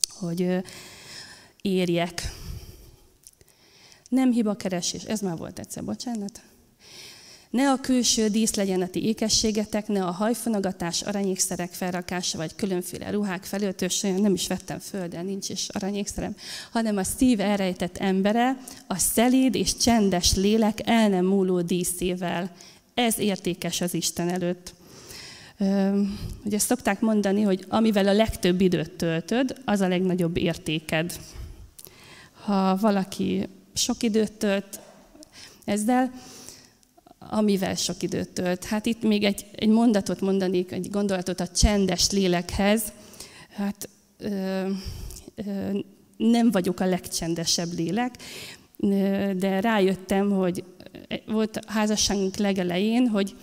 hogy érjek. Nem hibakeresés, ez már volt egyszer, bocsánat. Ne a külső dísz legyen a ti ékességetek, ne a hajfonogatás, aranyékszerek felrakása, vagy különféle ruhák felöltöse, nem is vettem föl, de nincs is aranyékszerem, hanem a szív elrejtett embere, a szelíd és csendes lélek el nem múló díszével. Ez értékes az Isten előtt. Ugye szokták mondani, hogy amivel a legtöbb időt töltöd, az a legnagyobb értéked. Ha valaki sok időt tölt ezzel, amivel sok időt tölt. Hát itt még egy, egy mondatot mondanék, egy gondolatot a csendes lélekhez. Hát ö, ö, nem vagyok a legcsendesebb lélek, de rájöttem, hogy volt a házasságunk legelején, hogy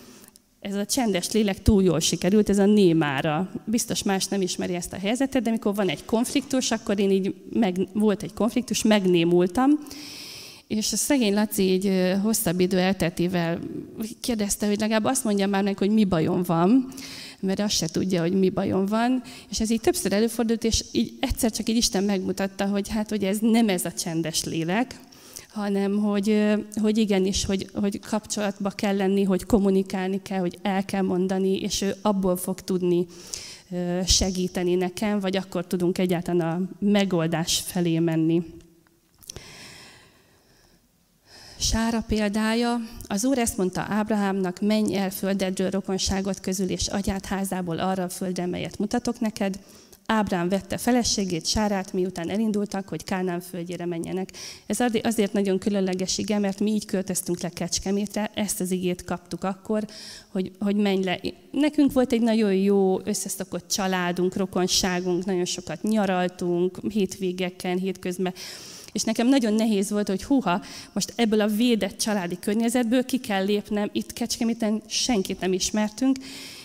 ez a csendes lélek túl jól sikerült, ez a némára. Biztos más nem ismeri ezt a helyzetet, de amikor van egy konfliktus, akkor én így, meg, volt egy konfliktus, megnémultam, és a szegény Laci így hosszabb idő elteltével kérdezte, hogy legalább azt mondja már meg, hogy mi bajom van, mert azt se tudja, hogy mi bajom van. És ez így többször előfordult, és így egyszer csak így Isten megmutatta, hogy hát, hogy ez nem ez a csendes lélek, hanem hogy, hogy igenis, hogy, hogy kapcsolatba kell lenni, hogy kommunikálni kell, hogy el kell mondani, és ő abból fog tudni segíteni nekem, vagy akkor tudunk egyáltalán a megoldás felé menni. Sára példája, az Úr ezt mondta Ábrahámnak, menj el földedről rokonságot közül, és agyát házából arra a földre, melyet mutatok neked. Ábrám vette feleségét, Sárát, miután elindultak, hogy Kánán földjére menjenek. Ez azért nagyon különleges ige, mert mi így költöztünk le Kecskemétre, ezt az igét kaptuk akkor, hogy, hogy menj le. Nekünk volt egy nagyon jó összeszokott családunk, rokonságunk, nagyon sokat nyaraltunk, hétvégeken, hétközben és nekem nagyon nehéz volt, hogy huha, most ebből a védett családi környezetből ki kell lépnem, itt Kecskeméten senkit nem ismertünk,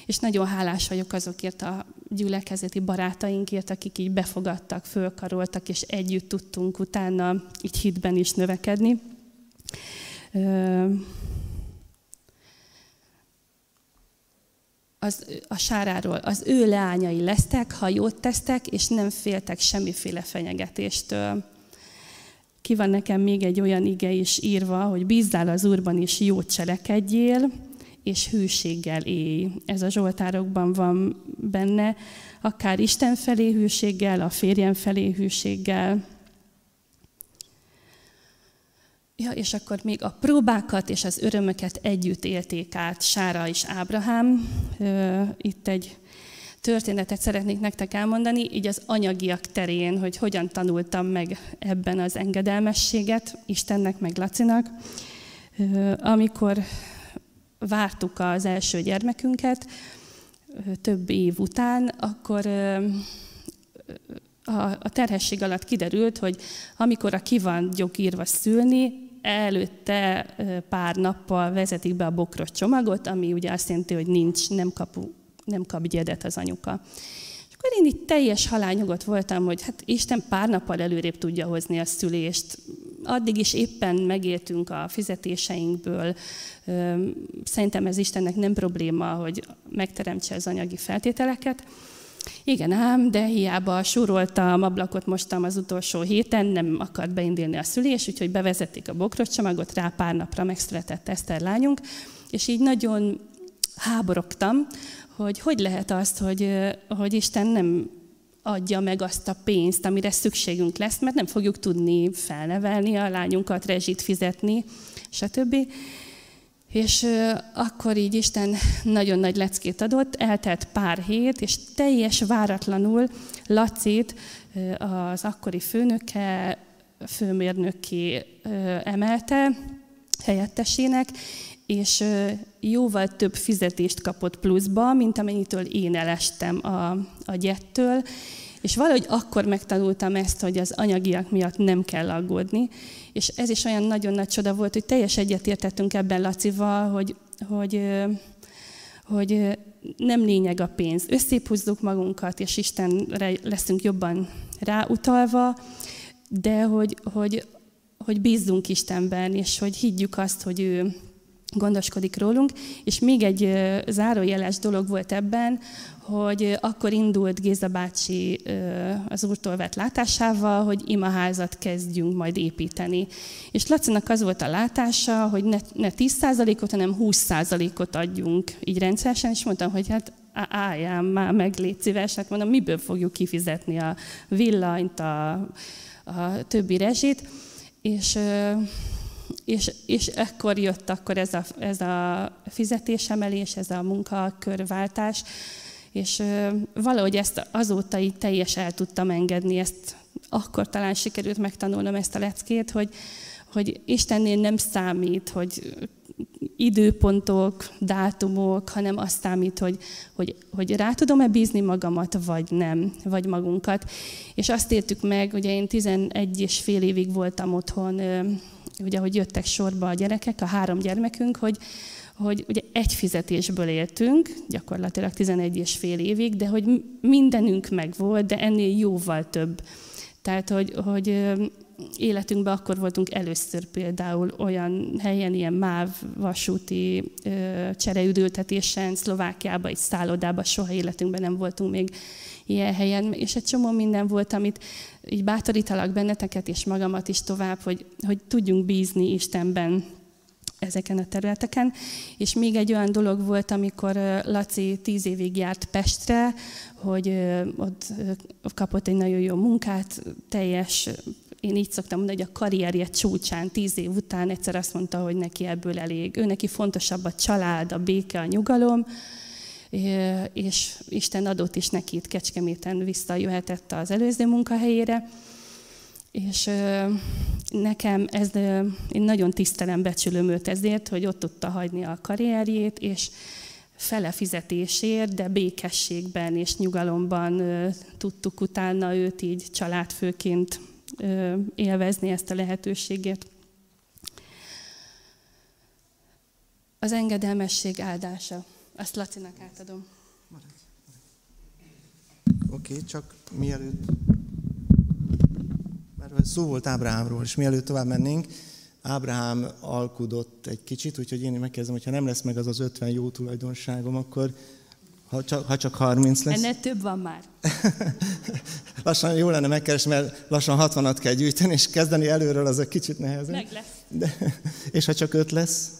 és nagyon hálás vagyok azokért a gyülekezeti barátainkért, akik így befogadtak, fölkaroltak, és együtt tudtunk utána így hitben is növekedni. az, a sáráról, az ő leányai lesztek, ha jót tesztek, és nem féltek semmiféle fenyegetéstől. Ki van nekem még egy olyan ige is írva, hogy bízzál az Úrban is jót cselekedjél, és hűséggel élj. Ez a Zsoltárokban van benne, akár Isten felé hűséggel, a férjem felé hűséggel. Ja, és akkor még a próbákat és az örömöket együtt élték át Sára és Ábrahám. Itt egy történetet szeretnék nektek elmondani, így az anyagiak terén, hogy hogyan tanultam meg ebben az engedelmességet Istennek, meg Lacinak. Amikor vártuk az első gyermekünket, több év után, akkor a terhesség alatt kiderült, hogy amikor a ki van gyógyírva szülni, előtte pár nappal vezetik be a bokros csomagot, ami ugye azt jelenti, hogy nincs, nem kapu nem kap gyedet az anyuka. És akkor én itt teljes halányogot voltam, hogy hát Isten pár nappal előrébb tudja hozni a szülést. Addig is éppen megéltünk a fizetéseinkből. Szerintem ez Istennek nem probléma, hogy megteremtse az anyagi feltételeket. Igen ám, de hiába súroltam, ablakot mostam az utolsó héten, nem akart beindulni a szülés, úgyhogy bevezették a bokros csomagot, rá pár napra megszületett Eszter lányunk, és így nagyon háborogtam, hogy hogy lehet azt, hogy, hogy Isten nem adja meg azt a pénzt, amire szükségünk lesz, mert nem fogjuk tudni felnevelni a lányunkat, rezsit fizetni, stb. És akkor így Isten nagyon nagy leckét adott, eltelt pár hét, és teljes váratlanul Lacit az akkori főnöke, főmérnöki emelte helyettesének, és jóval több fizetést kapott pluszba, mint amennyitől én elestem a, a gyettől, és valahogy akkor megtanultam ezt, hogy az anyagiak miatt nem kell aggódni, és ez is olyan nagyon nagy csoda volt, hogy teljes egyetértettünk ebben Lacival, hogy, hogy, hogy nem lényeg a pénz. Összépúzzuk magunkat, és Istenre leszünk jobban ráutalva, de hogy, hogy, hogy bízzunk Istenben, és hogy higgyük azt, hogy ő gondoskodik rólunk. És még egy zárójeles dolog volt ebben, hogy akkor indult Géza bácsi az úrtól vett látásával, hogy imaházat kezdjünk majd építeni. És Lacinak az volt a látása, hogy ne, ne 10%-ot, hanem 20%-ot adjunk így rendszeresen, és mondtam, hogy hát álljál már meg, légy szíves, hát mondom, miből fogjuk kifizetni a villanyt, a, a többi rezsit. És és, és ekkor jött akkor ez a, ez a fizetésemelés, ez a munkakörváltás, és valahogy ezt azóta így teljes el tudtam engedni, ezt akkor talán sikerült megtanulnom ezt a leckét, hogy, hogy Istennél nem számít, hogy időpontok, dátumok, hanem azt számít, hogy, hogy, hogy rá tudom-e bízni magamat, vagy nem, vagy magunkat. És azt értük meg, ugye én 11 és fél évig voltam otthon, ugye, hogy jöttek sorba a gyerekek, a három gyermekünk, hogy, hogy ugye egy fizetésből éltünk, gyakorlatilag 11 és fél évig, de hogy mindenünk megvolt, de ennél jóval több. Tehát, hogy, hogy életünkben akkor voltunk először például olyan helyen, ilyen MÁV vasúti csereüdültetésen, Szlovákiában, egy szállodában, soha életünkben nem voltunk még ilyen helyen, és egy csomó minden volt, amit így bátorítalak benneteket és magamat is tovább, hogy, hogy tudjunk bízni Istenben ezeken a területeken. És még egy olyan dolog volt, amikor Laci tíz évig járt Pestre, hogy ott kapott egy nagyon jó munkát, teljes én így szoktam mondani, hogy a karrierje csúcsán, tíz év után egyszer azt mondta, hogy neki ebből elég. Ő neki fontosabb a család, a béke, a nyugalom, és Isten adott is neki itt Kecskeméten visszajöhetett az előző munkahelyére. És nekem ez, én nagyon tisztelem, becsülöm őt ezért, hogy ott tudta hagyni a karrierjét, és fele fizetésért, de békességben és nyugalomban tudtuk utána őt így családfőként élvezni ezt a lehetőséget. Az engedelmesség áldása. Azt Lacinak átadom. Oké, okay, csak mielőtt, mert szó volt Ábrahámról, és mielőtt tovább mennénk, Ábrahám alkudott egy kicsit, úgyhogy én megkezdem, hogyha nem lesz meg az az 50 jó tulajdonságom, akkor ha csak, ha csak 30 lesz. Ennél több van már. *laughs* lassan jó lenne megkeresni, mert lassan 60-at kell gyűjteni, és kezdeni előről az egy kicsit nehezebb. Meg lesz. De, *laughs* és ha csak 5 lesz?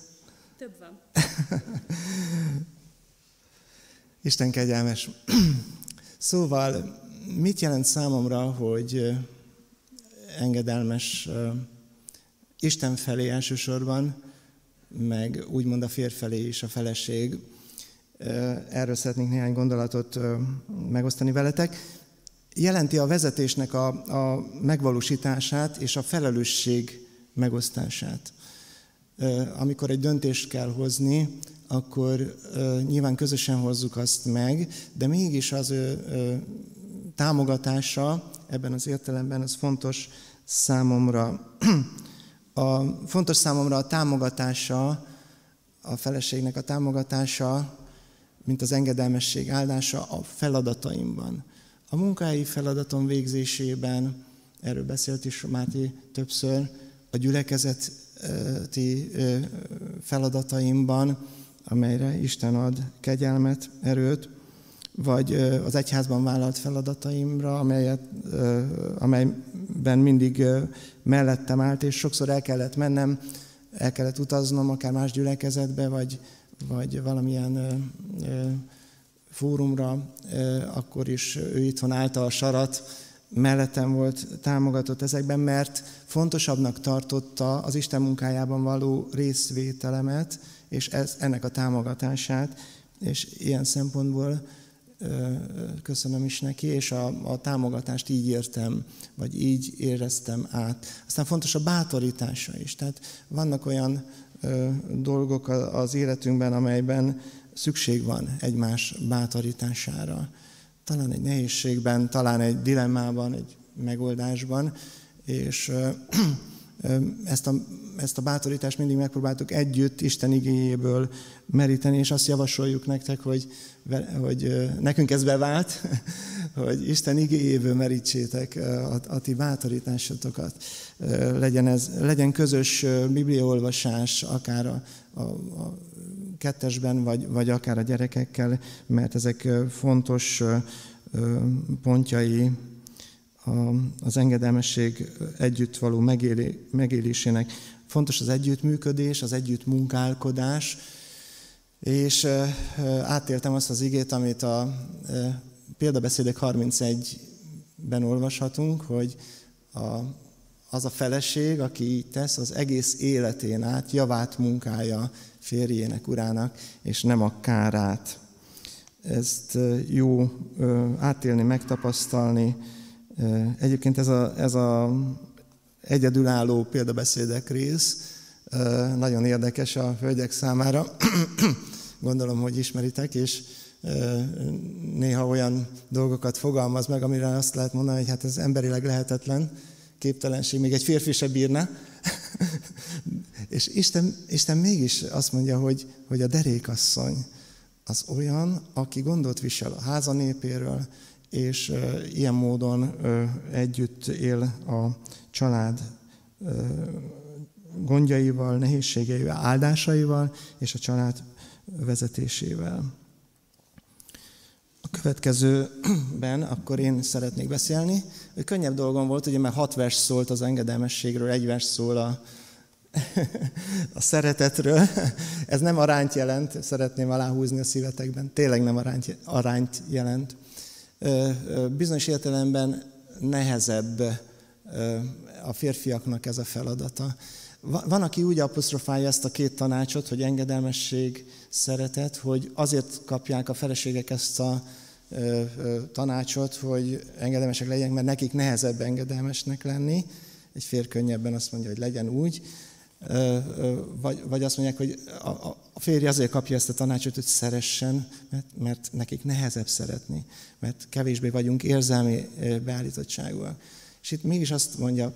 Több van. *laughs* Isten kegyelmes. *clears throat* Szóval mit jelent számomra, hogy engedelmes Isten felé elsősorban, meg úgymond a férj felé is a feleség. Erről szeretnék néhány gondolatot megosztani veletek. Jelenti a vezetésnek a, a megvalósítását és a felelősség megosztását. Amikor egy döntést kell hozni, akkor nyilván közösen hozzuk azt meg, de mégis az ő támogatása ebben az értelemben az fontos számomra. *clears throat* A, fontos számomra a támogatása, a feleségnek a támogatása, mint az engedelmesség áldása a feladataimban. A munkai feladatom végzésében, erről beszélt is Máté többször, a gyülekezeti feladataimban, amelyre Isten ad kegyelmet, erőt, vagy az egyházban vállalt feladataimra, amelyet, amelyben mindig mellettem állt, és sokszor el kellett mennem, el kellett utaznom, akár más gyülekezetbe, vagy vagy valamilyen fórumra, akkor is ő itthon állta a sarat, mellettem volt, támogatott ezekben, mert fontosabbnak tartotta az Isten munkájában való részvételemet, és ez, ennek a támogatását, és ilyen szempontból köszönöm is neki, és a, a támogatást így értem, vagy így éreztem át. Aztán fontos a bátorítása is. Tehát vannak olyan ö, dolgok az életünkben, amelyben szükség van egymás bátorítására. Talán egy nehézségben, talán egy dilemmában, egy megoldásban, és ö, ö, ezt a, ezt a bátorítást mindig megpróbáltuk együtt Isten igényéből meríteni, és azt javasoljuk nektek, hogy hogy nekünk ez bevált, *laughs* hogy Isten igéjéből merítsétek a, a ti bátorításotokat. Legyen, ez, legyen közös bibliaolvasás, akár a, a, a kettesben, vagy, vagy akár a gyerekekkel, mert ezek fontos pontjai az engedelmesség együtt való megélésének. Fontos az együttműködés, az együttmunkálkodás, és átéltem azt az igét, amit a példabeszédek 31-ben olvashatunk, hogy a, az a feleség, aki így tesz, az egész életén át javát munkája férjének, urának, és nem a kárát. Ezt jó átélni, megtapasztalni. Egyébként ez a, ez a egyedülálló példabeszédek rész. Nagyon érdekes a hölgyek számára. *clears throat* Gondolom, hogy ismeritek, és néha olyan dolgokat fogalmaz meg, amire azt lehet mondani, hogy hát ez emberileg lehetetlen, képtelenség, még egy férfi se bírna. *laughs* és Isten, Isten mégis azt mondja, hogy, hogy a derékasszony az olyan, aki gondot visel a háza népéről, és ilyen módon együtt él a család gondjaival, nehézségeivel, áldásaival, és a család vezetésével. A következőben akkor én szeretnék beszélni. Hogy könnyebb dolgom volt, ugye mert hat vers szólt az engedelmességről, egy vers szól a, *laughs* a szeretetről. Ez nem arányt jelent, szeretném aláhúzni a szívetekben. Tényleg nem arányt, arányt jelent. Bizonyos értelemben nehezebb a férfiaknak ez a feladata. Van, aki úgy apostrofálja ezt a két tanácsot, hogy engedelmesség, szeretet, hogy azért kapják a feleségek ezt a tanácsot, hogy engedelmesek legyenek, mert nekik nehezebb engedelmesnek lenni. Egy fér könnyebben azt mondja, hogy legyen úgy. Vagy, vagy azt mondják, hogy a, a férj azért kapja ezt a tanácsot, hogy szeressen, mert, mert nekik nehezebb szeretni, mert kevésbé vagyunk érzelmi beállítottságúak. És itt mégis azt mondja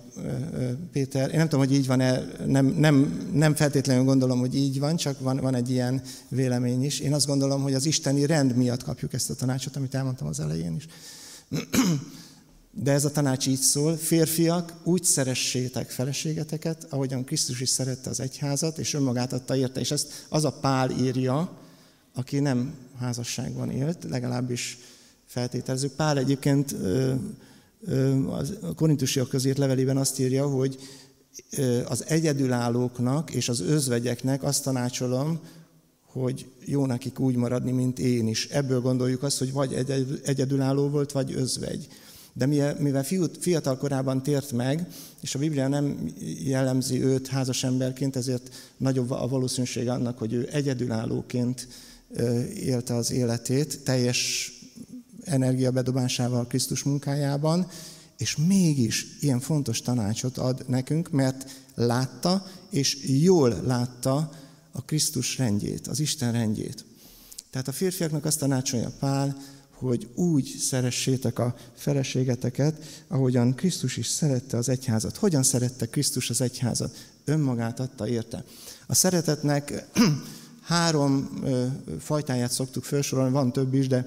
Péter, én nem tudom, hogy így van-e, nem, nem, nem feltétlenül gondolom, hogy így van, csak van, van egy ilyen vélemény is. Én azt gondolom, hogy az isteni rend miatt kapjuk ezt a tanácsot, amit elmondtam az elején is. De ez a tanács így szól, férfiak, úgy szeressétek feleségeteket, ahogyan Krisztus is szerette az egyházat, és önmagát adta érte. És ezt az a Pál írja, aki nem házasságban élt, legalábbis feltételezzük. Pál egyébként a korintusiak közért levelében azt írja, hogy az egyedülállóknak és az özvegyeknek azt tanácsolom, hogy jó nekik úgy maradni, mint én is. Ebből gondoljuk azt, hogy vagy egyedülálló volt, vagy özvegy. De mivel fiatal korában tért meg, és a Biblia nem jellemzi őt házas emberként, ezért nagyobb a valószínűség annak, hogy ő egyedülállóként élte az életét, teljes energiabedobásával Krisztus munkájában, és mégis ilyen fontos tanácsot ad nekünk, mert látta, és jól látta a Krisztus rendjét, az Isten rendjét. Tehát a férfiaknak azt tanácsolja Pál, hogy úgy szeressétek a feleségeteket, ahogyan Krisztus is szerette az egyházat. Hogyan szerette Krisztus az egyházat? Önmagát adta érte. A szeretetnek *clears throat* három fajtáját szoktuk felsorolni, van több is, de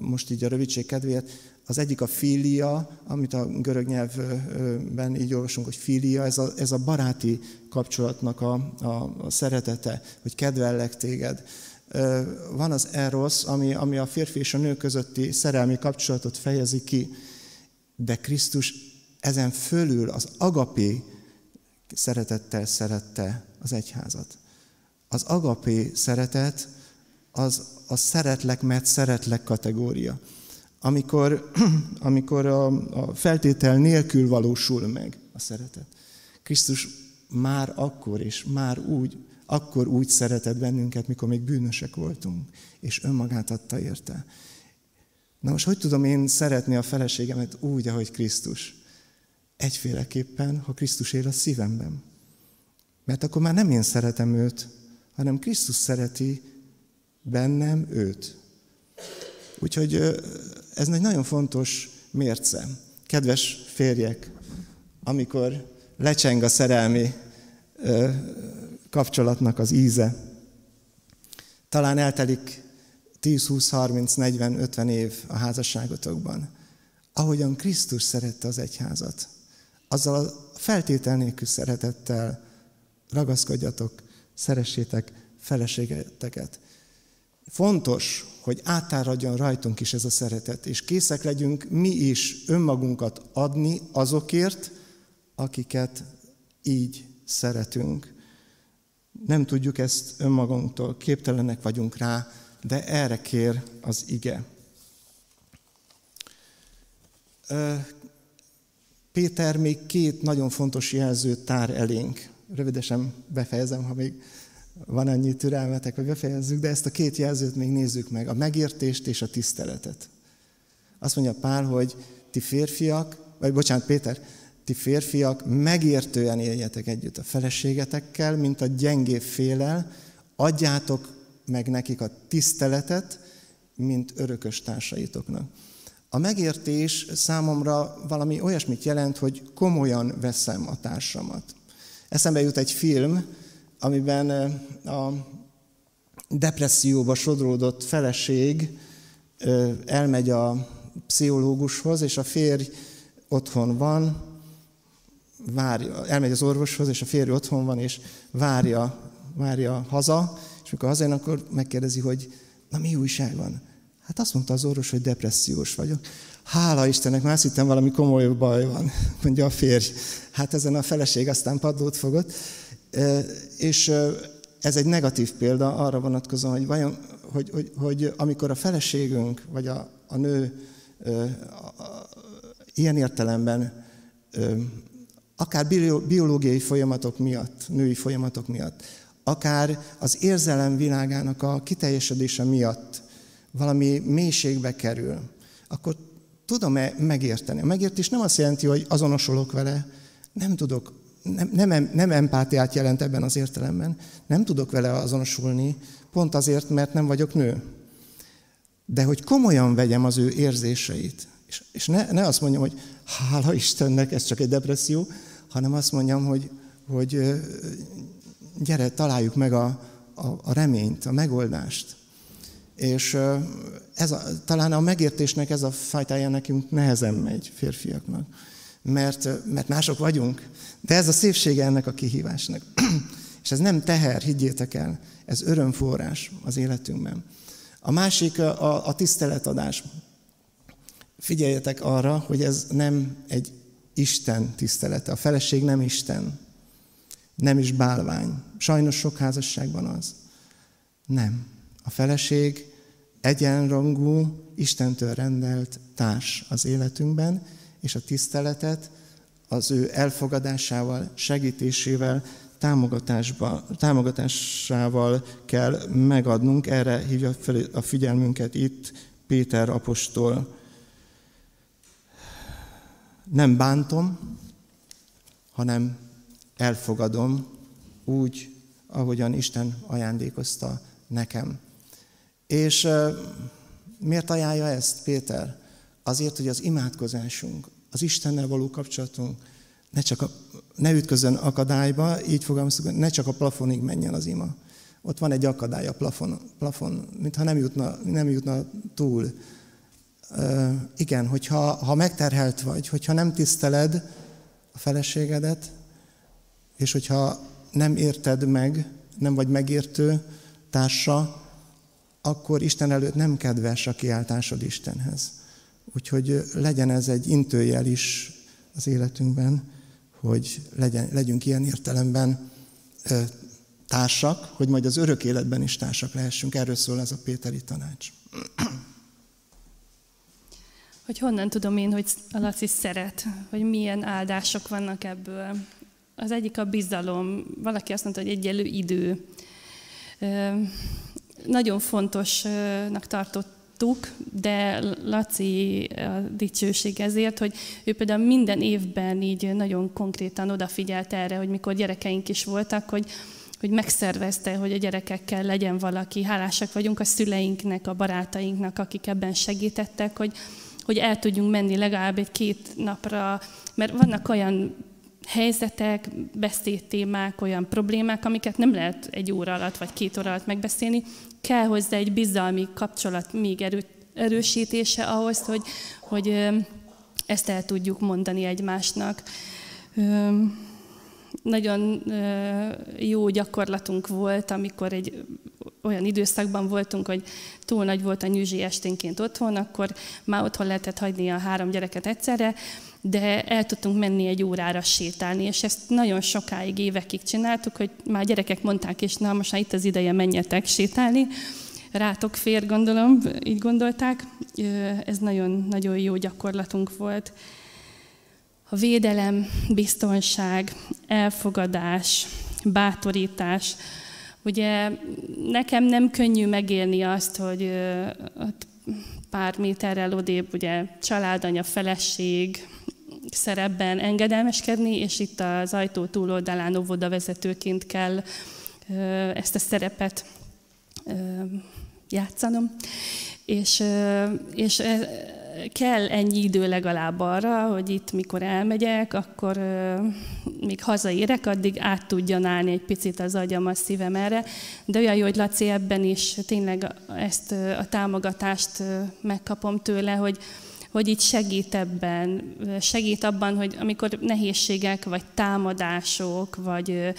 most így a rövidség kedvéért. Az egyik a filia, amit a görög nyelvben így olvasunk, hogy filia, ez a, ez a baráti kapcsolatnak a, a, a szeretete, hogy kedvellek téged. Van az eros, ami, ami a férfi és a nő közötti szerelmi kapcsolatot fejezi ki, de Krisztus ezen fölül az agapé szeretettel szerette az egyházat Az agapé szeretet az a szeretlek, mert szeretlek kategória. Amikor, *clears throat* amikor a, a feltétel nélkül valósul meg a szeretet. Krisztus már akkor és már úgy, akkor úgy szeretett bennünket, mikor még bűnösek voltunk, és önmagát adta érte. Na most hogy tudom én szeretni a feleségemet úgy, ahogy Krisztus? Egyféleképpen, ha Krisztus él a szívemben. Mert akkor már nem én szeretem őt, hanem Krisztus szereti bennem őt. Úgyhogy ez egy nagyon fontos mérce. Kedves férjek, amikor lecseng a szerelmi kapcsolatnak az íze, talán eltelik 10, 20, 30, 40, 50 év a házasságotokban, ahogyan Krisztus szerette az egyházat, azzal a feltétel nélkül szeretettel ragaszkodjatok, szeressétek feleségeteket. Fontos, hogy átáradjon rajtunk is ez a szeretet, és készek legyünk mi is önmagunkat adni azokért, akiket így szeretünk. Nem tudjuk ezt önmagunktól, képtelenek vagyunk rá, de erre kér az ige. Péter még két nagyon fontos jelzőt tár elénk. Rövidesen befejezem, ha még van annyi türelmetek, hogy befejezzük, de ezt a két jelzőt még nézzük meg, a megértést és a tiszteletet. Azt mondja Pál, hogy ti férfiak, vagy bocsánat, Péter, ti férfiak megértően éljetek együtt a feleségetekkel, mint a gyengébb félel, adjátok meg nekik a tiszteletet, mint örökös társaitoknak. A megértés számomra valami olyasmit jelent, hogy komolyan veszem a társamat. Eszembe jut egy film, amiben a depresszióba sodródott feleség elmegy a pszichológushoz, és a férj otthon van, várja, elmegy az orvoshoz, és a férj otthon van, és várja, várja haza, és amikor hazajön, akkor megkérdezi, hogy na mi újság van? Hát azt mondta az orvos, hogy depressziós vagyok. Hála Istennek, már azt hittem valami komoly baj van, *laughs* mondja a férj. Hát ezen a feleség aztán padlót fogott. És ez egy negatív példa arra vonatkozóan, hogy, vajon, hogy, hogy, hogy amikor a feleségünk, vagy a, a nő a, a, ilyen értelemben akár biológiai folyamatok miatt, női folyamatok miatt, akár az érzelem világának a kiteljesedése miatt valami mélységbe kerül, akkor tudom-e megérteni? A megértés nem azt jelenti, hogy azonosulok vele, nem tudok, nem, nem, nem empátiát jelent ebben az értelemben, nem tudok vele azonosulni, pont azért, mert nem vagyok nő. De hogy komolyan vegyem az ő érzéseit, és, és ne, ne azt mondjam, hogy hála Istennek, ez csak egy depresszió, hanem azt mondjam, hogy, hogy gyere, találjuk meg a, a, a reményt, a megoldást. És ez a, talán a megértésnek ez a fajtája nekünk nehezen megy férfiaknak, mert, mert mások vagyunk, de ez a szépsége ennek a kihívásnak. *clears throat* És ez nem teher, higgyétek el, ez örömforrás az életünkben. A másik a, a tiszteletadás. Figyeljetek arra, hogy ez nem egy Isten tisztelete. A feleség nem Isten, nem is bálvány. Sajnos sok házasságban az. Nem. A feleség egyenrangú, Istentől rendelt társ az életünkben, és a tiszteletet az ő elfogadásával, segítésével, támogatásával kell megadnunk. Erre hívja fel a figyelmünket itt Péter apostol. Nem bántom, hanem elfogadom úgy, ahogyan Isten ajándékozta nekem. És miért ajánlja ezt Péter? Azért, hogy az imádkozásunk, az Istennel való kapcsolatunk ne csak a, ne ütközön akadályba, így fogalmazunk, ne csak a plafonig menjen az ima. Ott van egy akadály a plafon, plafon mintha nem jutna, nem jutna túl. Igen, hogyha ha megterhelt vagy, hogyha nem tiszteled a feleségedet, és hogyha nem érted meg, nem vagy megértő társa, akkor Isten előtt nem kedves a kiáltásod Istenhez. Úgyhogy legyen ez egy intőjel is az életünkben, hogy legyen, legyünk ilyen értelemben társak, hogy majd az örök életben is társak lehessünk. Erről szól ez a Péteri tanács. Hogy honnan tudom én, hogy a Laci szeret, hogy milyen áldások vannak ebből. Az egyik a bizalom. Valaki azt mondta, hogy egyelő idő. Nagyon fontosnak tartottuk, de Laci a dicsőség ezért, hogy ő például minden évben így nagyon konkrétan odafigyelt erre, hogy mikor gyerekeink is voltak, hogy hogy megszervezte, hogy a gyerekekkel legyen valaki. Hálásak vagyunk a szüleinknek, a barátainknak, akik ebben segítettek, hogy, hogy el tudjunk menni legalább egy-két napra, mert vannak olyan helyzetek, beszédtémák, olyan problémák, amiket nem lehet egy óra alatt vagy két óra alatt megbeszélni. Kell hozzá egy bizalmi kapcsolat még erő, erősítése ahhoz, hogy, hogy ezt el tudjuk mondani egymásnak nagyon jó gyakorlatunk volt, amikor egy olyan időszakban voltunk, hogy túl nagy volt a nyűzsi esténként otthon, akkor már otthon lehetett hagyni a három gyereket egyszerre, de el tudtunk menni egy órára sétálni, és ezt nagyon sokáig, évekig csináltuk, hogy már gyerekek mondták, és na most már itt az ideje, menjetek sétálni. Rátok fér, gondolom, így gondolták. Ez nagyon-nagyon jó gyakorlatunk volt a védelem, biztonság, elfogadás, bátorítás. Ugye nekem nem könnyű megélni azt, hogy pár méterrel odébb ugye családanya, feleség szerepben engedelmeskedni, és itt az ajtó túloldalán óvoda vezetőként kell ezt a szerepet játszanom. És, és kell ennyi idő legalább arra, hogy itt mikor elmegyek, akkor még hazaérek, addig át tudjon állni egy picit az agyam, a szívem erre. De olyan jó, hogy Laci ebben is tényleg ezt a támogatást megkapom tőle, hogy, hogy itt segít ebben, segít abban, hogy amikor nehézségek, vagy támadások, vagy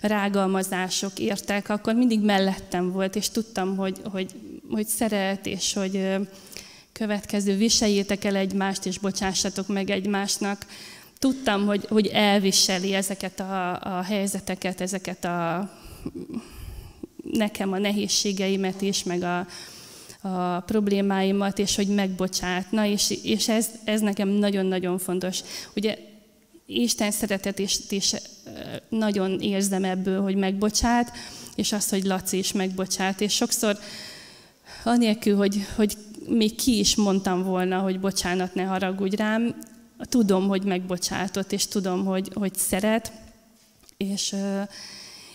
rágalmazások értek, akkor mindig mellettem volt, és tudtam, hogy, hogy, hogy szeret, és hogy, következő viseljétek el egymást, és bocsássatok meg egymásnak. Tudtam, hogy, hogy elviseli ezeket a, a helyzeteket, ezeket a nekem a nehézségeimet is, meg a, a problémáimat, és hogy megbocsátna, és, és ez, ez nekem nagyon-nagyon fontos. Ugye Isten szeretet is, is nagyon érzem ebből, hogy megbocsát, és azt, hogy Laci is megbocsát, és sokszor anélkül, hogy, hogy még ki is mondtam volna, hogy bocsánat, ne haragudj rám, tudom, hogy megbocsátott, és tudom, hogy, hogy szeret, és,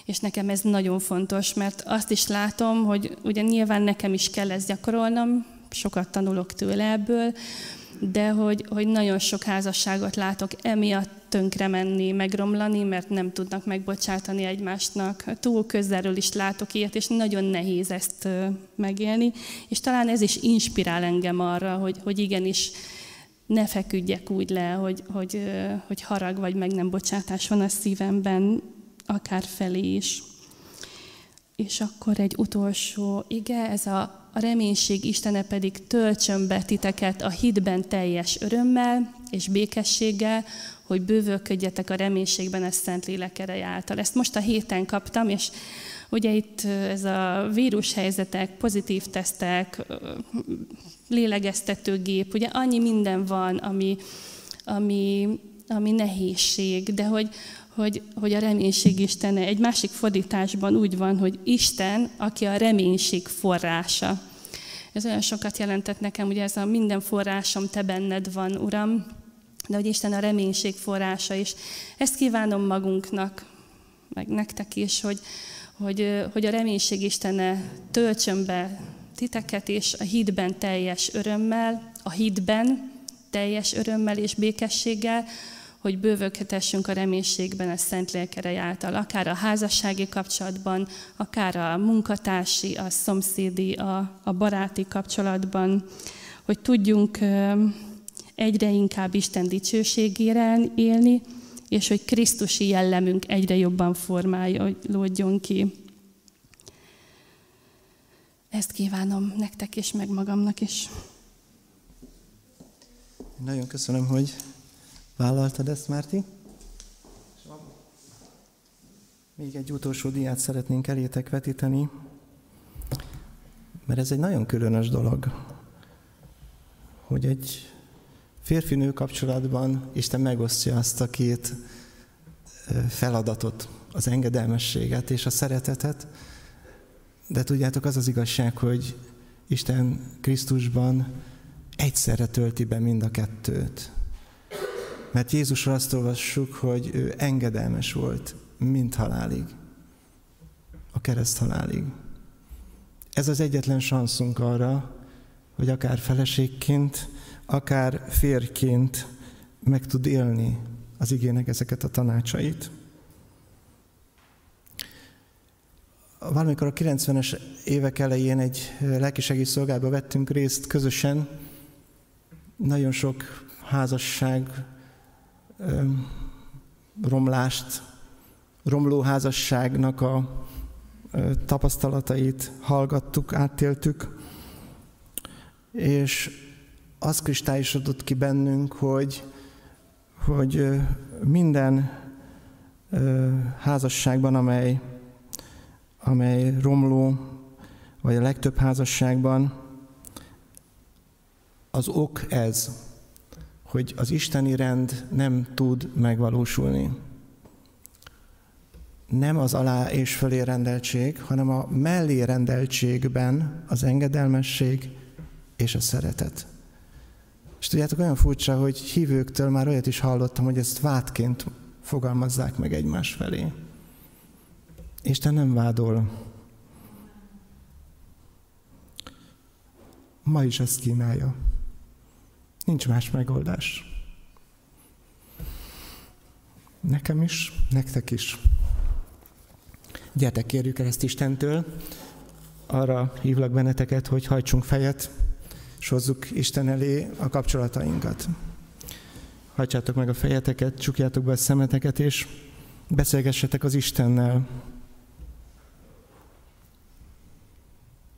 és nekem ez nagyon fontos, mert azt is látom, hogy ugye nyilván nekem is kell ezt gyakorolnom, sokat tanulok tőle ebből, de hogy, hogy nagyon sok házasságot látok emiatt tönkre menni, megromlani, mert nem tudnak megbocsátani egymásnak. Túl közelről is látok ilyet, és nagyon nehéz ezt megélni. És talán ez is inspirál engem arra, hogy, hogy igenis ne feküdjek úgy le, hogy, hogy, hogy harag vagy meg nem bocsátás van a szívemben, akár felé is. És akkor egy utolsó, ige, ez a a reménység Istene pedig töltsön be titeket a hitben teljes örömmel és békességgel, hogy bővölködjetek a reménységben a Szent Lélek ereje által. Ezt most a héten kaptam, és ugye itt ez a vírushelyzetek, pozitív tesztek, lélegeztetőgép, ugye annyi minden van, ami, ami, ami nehézség, de hogy, hogy, hogy a reménység Istene. Egy másik fordításban úgy van, hogy Isten, aki a reménység forrása. Ez olyan sokat jelentett nekem, ugye ez a minden forrásom te benned van, Uram, de hogy Isten a reménység forrása is. Ezt kívánom magunknak, meg nektek is, hogy, hogy, hogy a reménység Istene töltsön be titeket, és a hídben teljes örömmel, a hídben teljes örömmel és békességgel, hogy bővölkedhessünk a reménységben a Szent Lélkerej által, akár a házassági kapcsolatban, akár a munkatársi, a szomszédi, a, a baráti kapcsolatban, hogy tudjunk egyre inkább Isten dicsőségére élni, és hogy Krisztusi jellemünk egyre jobban formálódjon ki. Ezt kívánom nektek és meg magamnak is. Nagyon köszönöm, hogy Vállaltad ezt, Márti? Még egy utolsó diát szeretnénk elétek vetíteni, mert ez egy nagyon különös dolog, hogy egy férfi-nő kapcsolatban Isten megosztja azt a két feladatot, az engedelmességet és a szeretetet, de tudjátok, az az igazság, hogy Isten Krisztusban egyszerre tölti be mind a kettőt. Mert Jézusról azt olvassuk, hogy ő engedelmes volt mind halálig. A kereszt halálig. Ez az egyetlen sanszunk arra, hogy akár feleségként, akár férként meg tud élni az igének ezeket a tanácsait. Valamikor a 90-es évek elején egy lelkisegély szolgálatba vettünk részt közösen. Nagyon sok házasság romlást, romló házasságnak a tapasztalatait hallgattuk, áttéltük, és az kristályosodott ki bennünk, hogy, hogy minden házasságban, amely, amely romló, vagy a legtöbb házasságban, az ok ez, hogy az isteni rend nem tud megvalósulni. Nem az alá és fölé rendeltség, hanem a mellé rendeltségben az engedelmesség és a szeretet. És tudjátok, olyan furcsa, hogy hívőktől már olyat is hallottam, hogy ezt vádként fogalmazzák meg egymás felé. Isten nem vádol. Ma is ezt kínálja. Nincs más megoldás. Nekem is, nektek is. Gyertek, kérjük el ezt Istentől. Arra hívlak benneteket, hogy hajtsunk fejet, és hozzuk Isten elé a kapcsolatainkat. Hajtsátok meg a fejeteket, csukjátok be a szemeteket, és beszélgessetek az Istennel.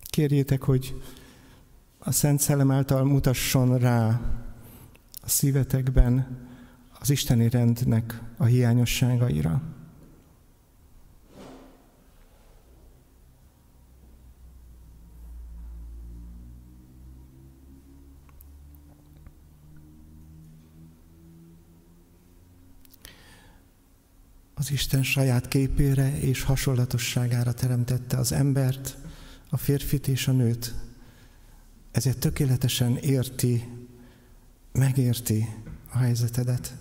Kérjétek, hogy a Szent Szellem által mutasson rá a szívetekben az isteni rendnek a hiányosságaira. Az Isten saját képére és hasonlatosságára teremtette az embert, a férfit és a nőt. Ezért tökéletesen érti, megérti a helyzetedet.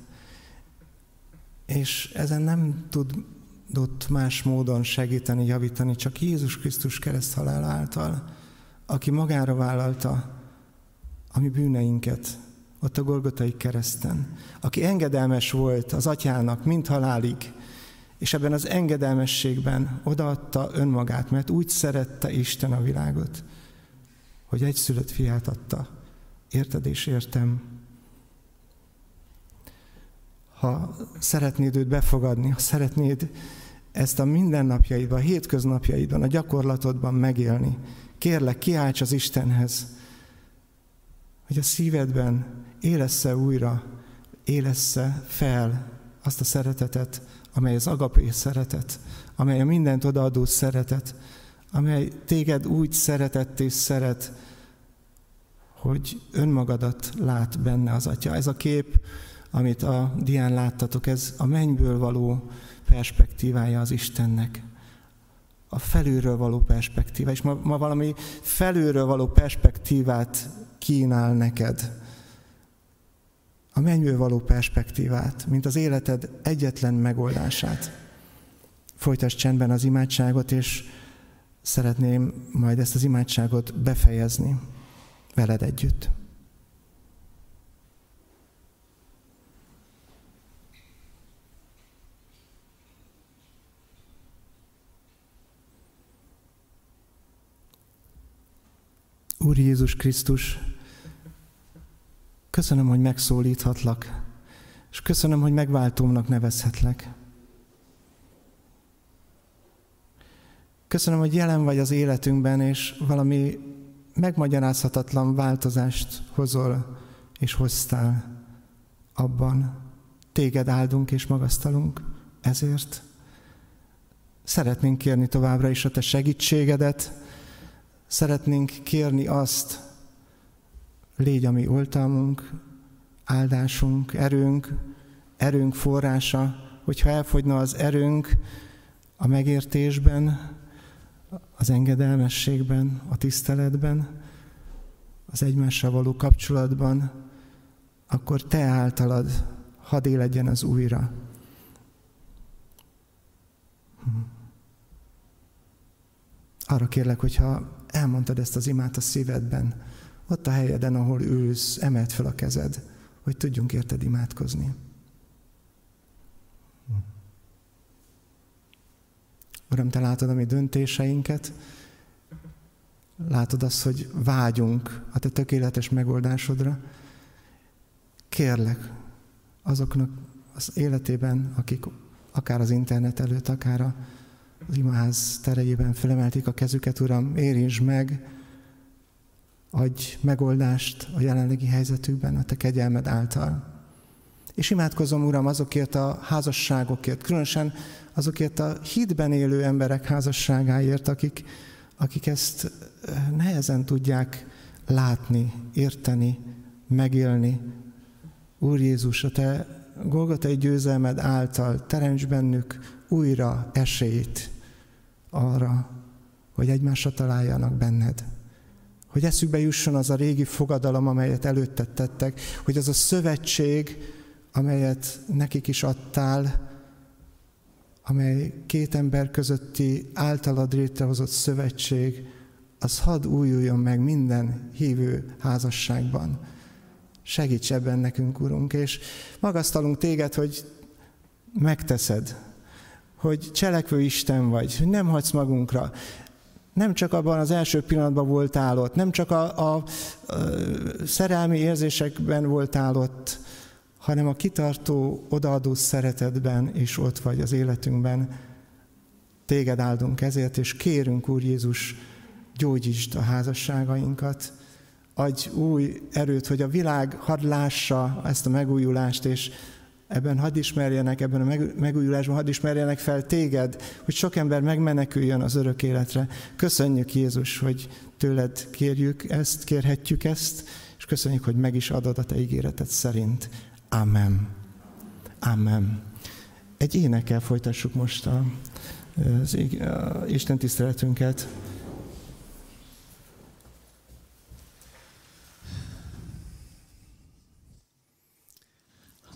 És ezen nem tudott más módon segíteni, javítani, csak Jézus Krisztus kereszt halál által, aki magára vállalta a mi bűneinket, ott a Golgotai kereszten, aki engedelmes volt az atyának, mint halálig, és ebben az engedelmességben odaadta önmagát, mert úgy szerette Isten a világot, hogy egy szülött fiát adta. Érted és értem? Ha szeretnéd őt befogadni, ha szeretnéd ezt a mindennapjaidban, a hétköznapjaidban, a gyakorlatodban megélni, kérlek, kiálts az Istenhez, hogy a szívedben élessze újra, élessze fel azt a szeretetet, amely az agapé szeretet, amely a mindent odaadó szeretet, amely téged úgy szeretett és szeret, hogy önmagadat lát benne az Atya. Ez a kép, amit a dián láttatok, ez a mennyből való perspektívája az Istennek. A felülről való perspektíva. És ma, ma valami felülről való perspektívát kínál neked. A mennyből való perspektívát, mint az életed egyetlen megoldását. Folytasd csendben az imádságot, és szeretném majd ezt az imádságot befejezni veled együtt. Úr Jézus Krisztus, köszönöm, hogy megszólíthatlak, és köszönöm, hogy megváltómnak nevezhetlek. Köszönöm, hogy jelen vagy az életünkben, és valami megmagyarázhatatlan változást hozol és hoztál abban. Téged áldunk és magasztalunk ezért. Szeretnénk kérni továbbra is a Te segítségedet, szeretnénk kérni azt, légy a mi oltalmunk, áldásunk, erőnk, erőnk forrása, hogyha elfogyna az erőnk a megértésben, az engedelmességben, a tiszteletben, az egymással való kapcsolatban, akkor Te általad hadd éledjen az újra. Arra kérlek, hogyha elmondtad ezt az imát a szívedben, ott a helyeden, ahol ülsz, emelt fel a kezed, hogy tudjunk érted imádkozni. Uram, Te látod a mi döntéseinket, látod azt, hogy vágyunk a Te tökéletes megoldásodra. Kérlek azoknak az életében, akik akár az internet előtt, akár az imaház terejében felemelték a kezüket, Uram, érints meg, adj megoldást a jelenlegi helyzetükben a Te kegyelmed által. És imádkozom, Uram, azokért a házasságokért, különösen azokért a hitben élő emberek házasságáért, akik, akik ezt eh, nehezen tudják látni, érteni, megélni. Úr Jézus, a Te Golgotai győzelmed által teremts bennük újra esélyt arra, hogy egymásra találjanak benned. Hogy eszükbe jusson az a régi fogadalom, amelyet előtted tettek, hogy az a szövetség, amelyet nekik is adtál, amely két ember közötti általad létrehozott szövetség, az hadd újuljon meg minden hívő házasságban. Segíts ebben nekünk, Urunk, és magasztalunk téged, hogy megteszed, hogy cselekvő Isten vagy, hogy nem hagysz magunkra. Nem csak abban az első pillanatban voltál ott, nem csak a, a, a szerelmi érzésekben voltál ott, hanem a kitartó, odaadó szeretetben is ott vagy az életünkben. Téged áldunk ezért, és kérünk, Úr Jézus, gyógyítsd a házasságainkat, adj új erőt, hogy a világ hadd lássa ezt a megújulást, és ebben hadd ismerjenek, ebben a megújulásban hadd ismerjenek fel téged, hogy sok ember megmeneküljön az örök életre. Köszönjük Jézus, hogy tőled kérjük ezt, kérhetjük ezt, és köszönjük, hogy meg is adod a te ígéreted szerint. Amen. Amen. Egy énekkel folytassuk most a, az, a Isten tiszteletünket.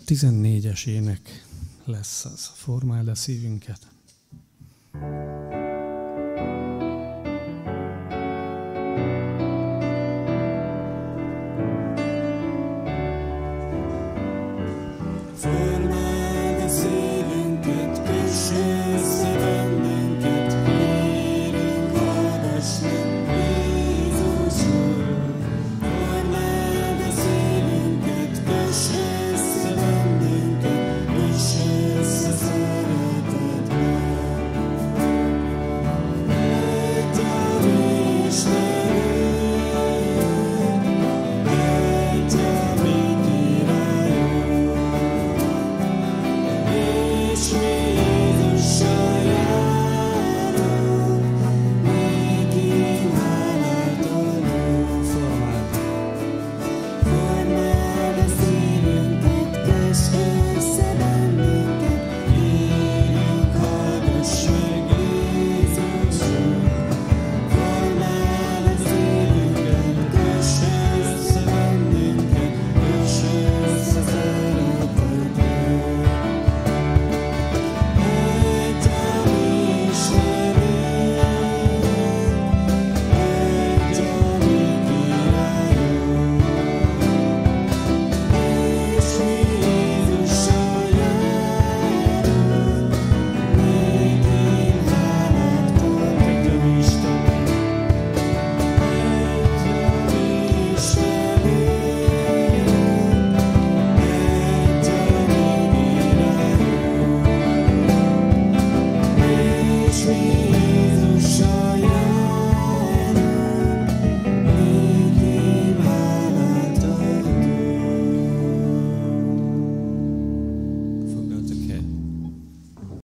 14-es ének lesz az. Formáld a szívünket. thank you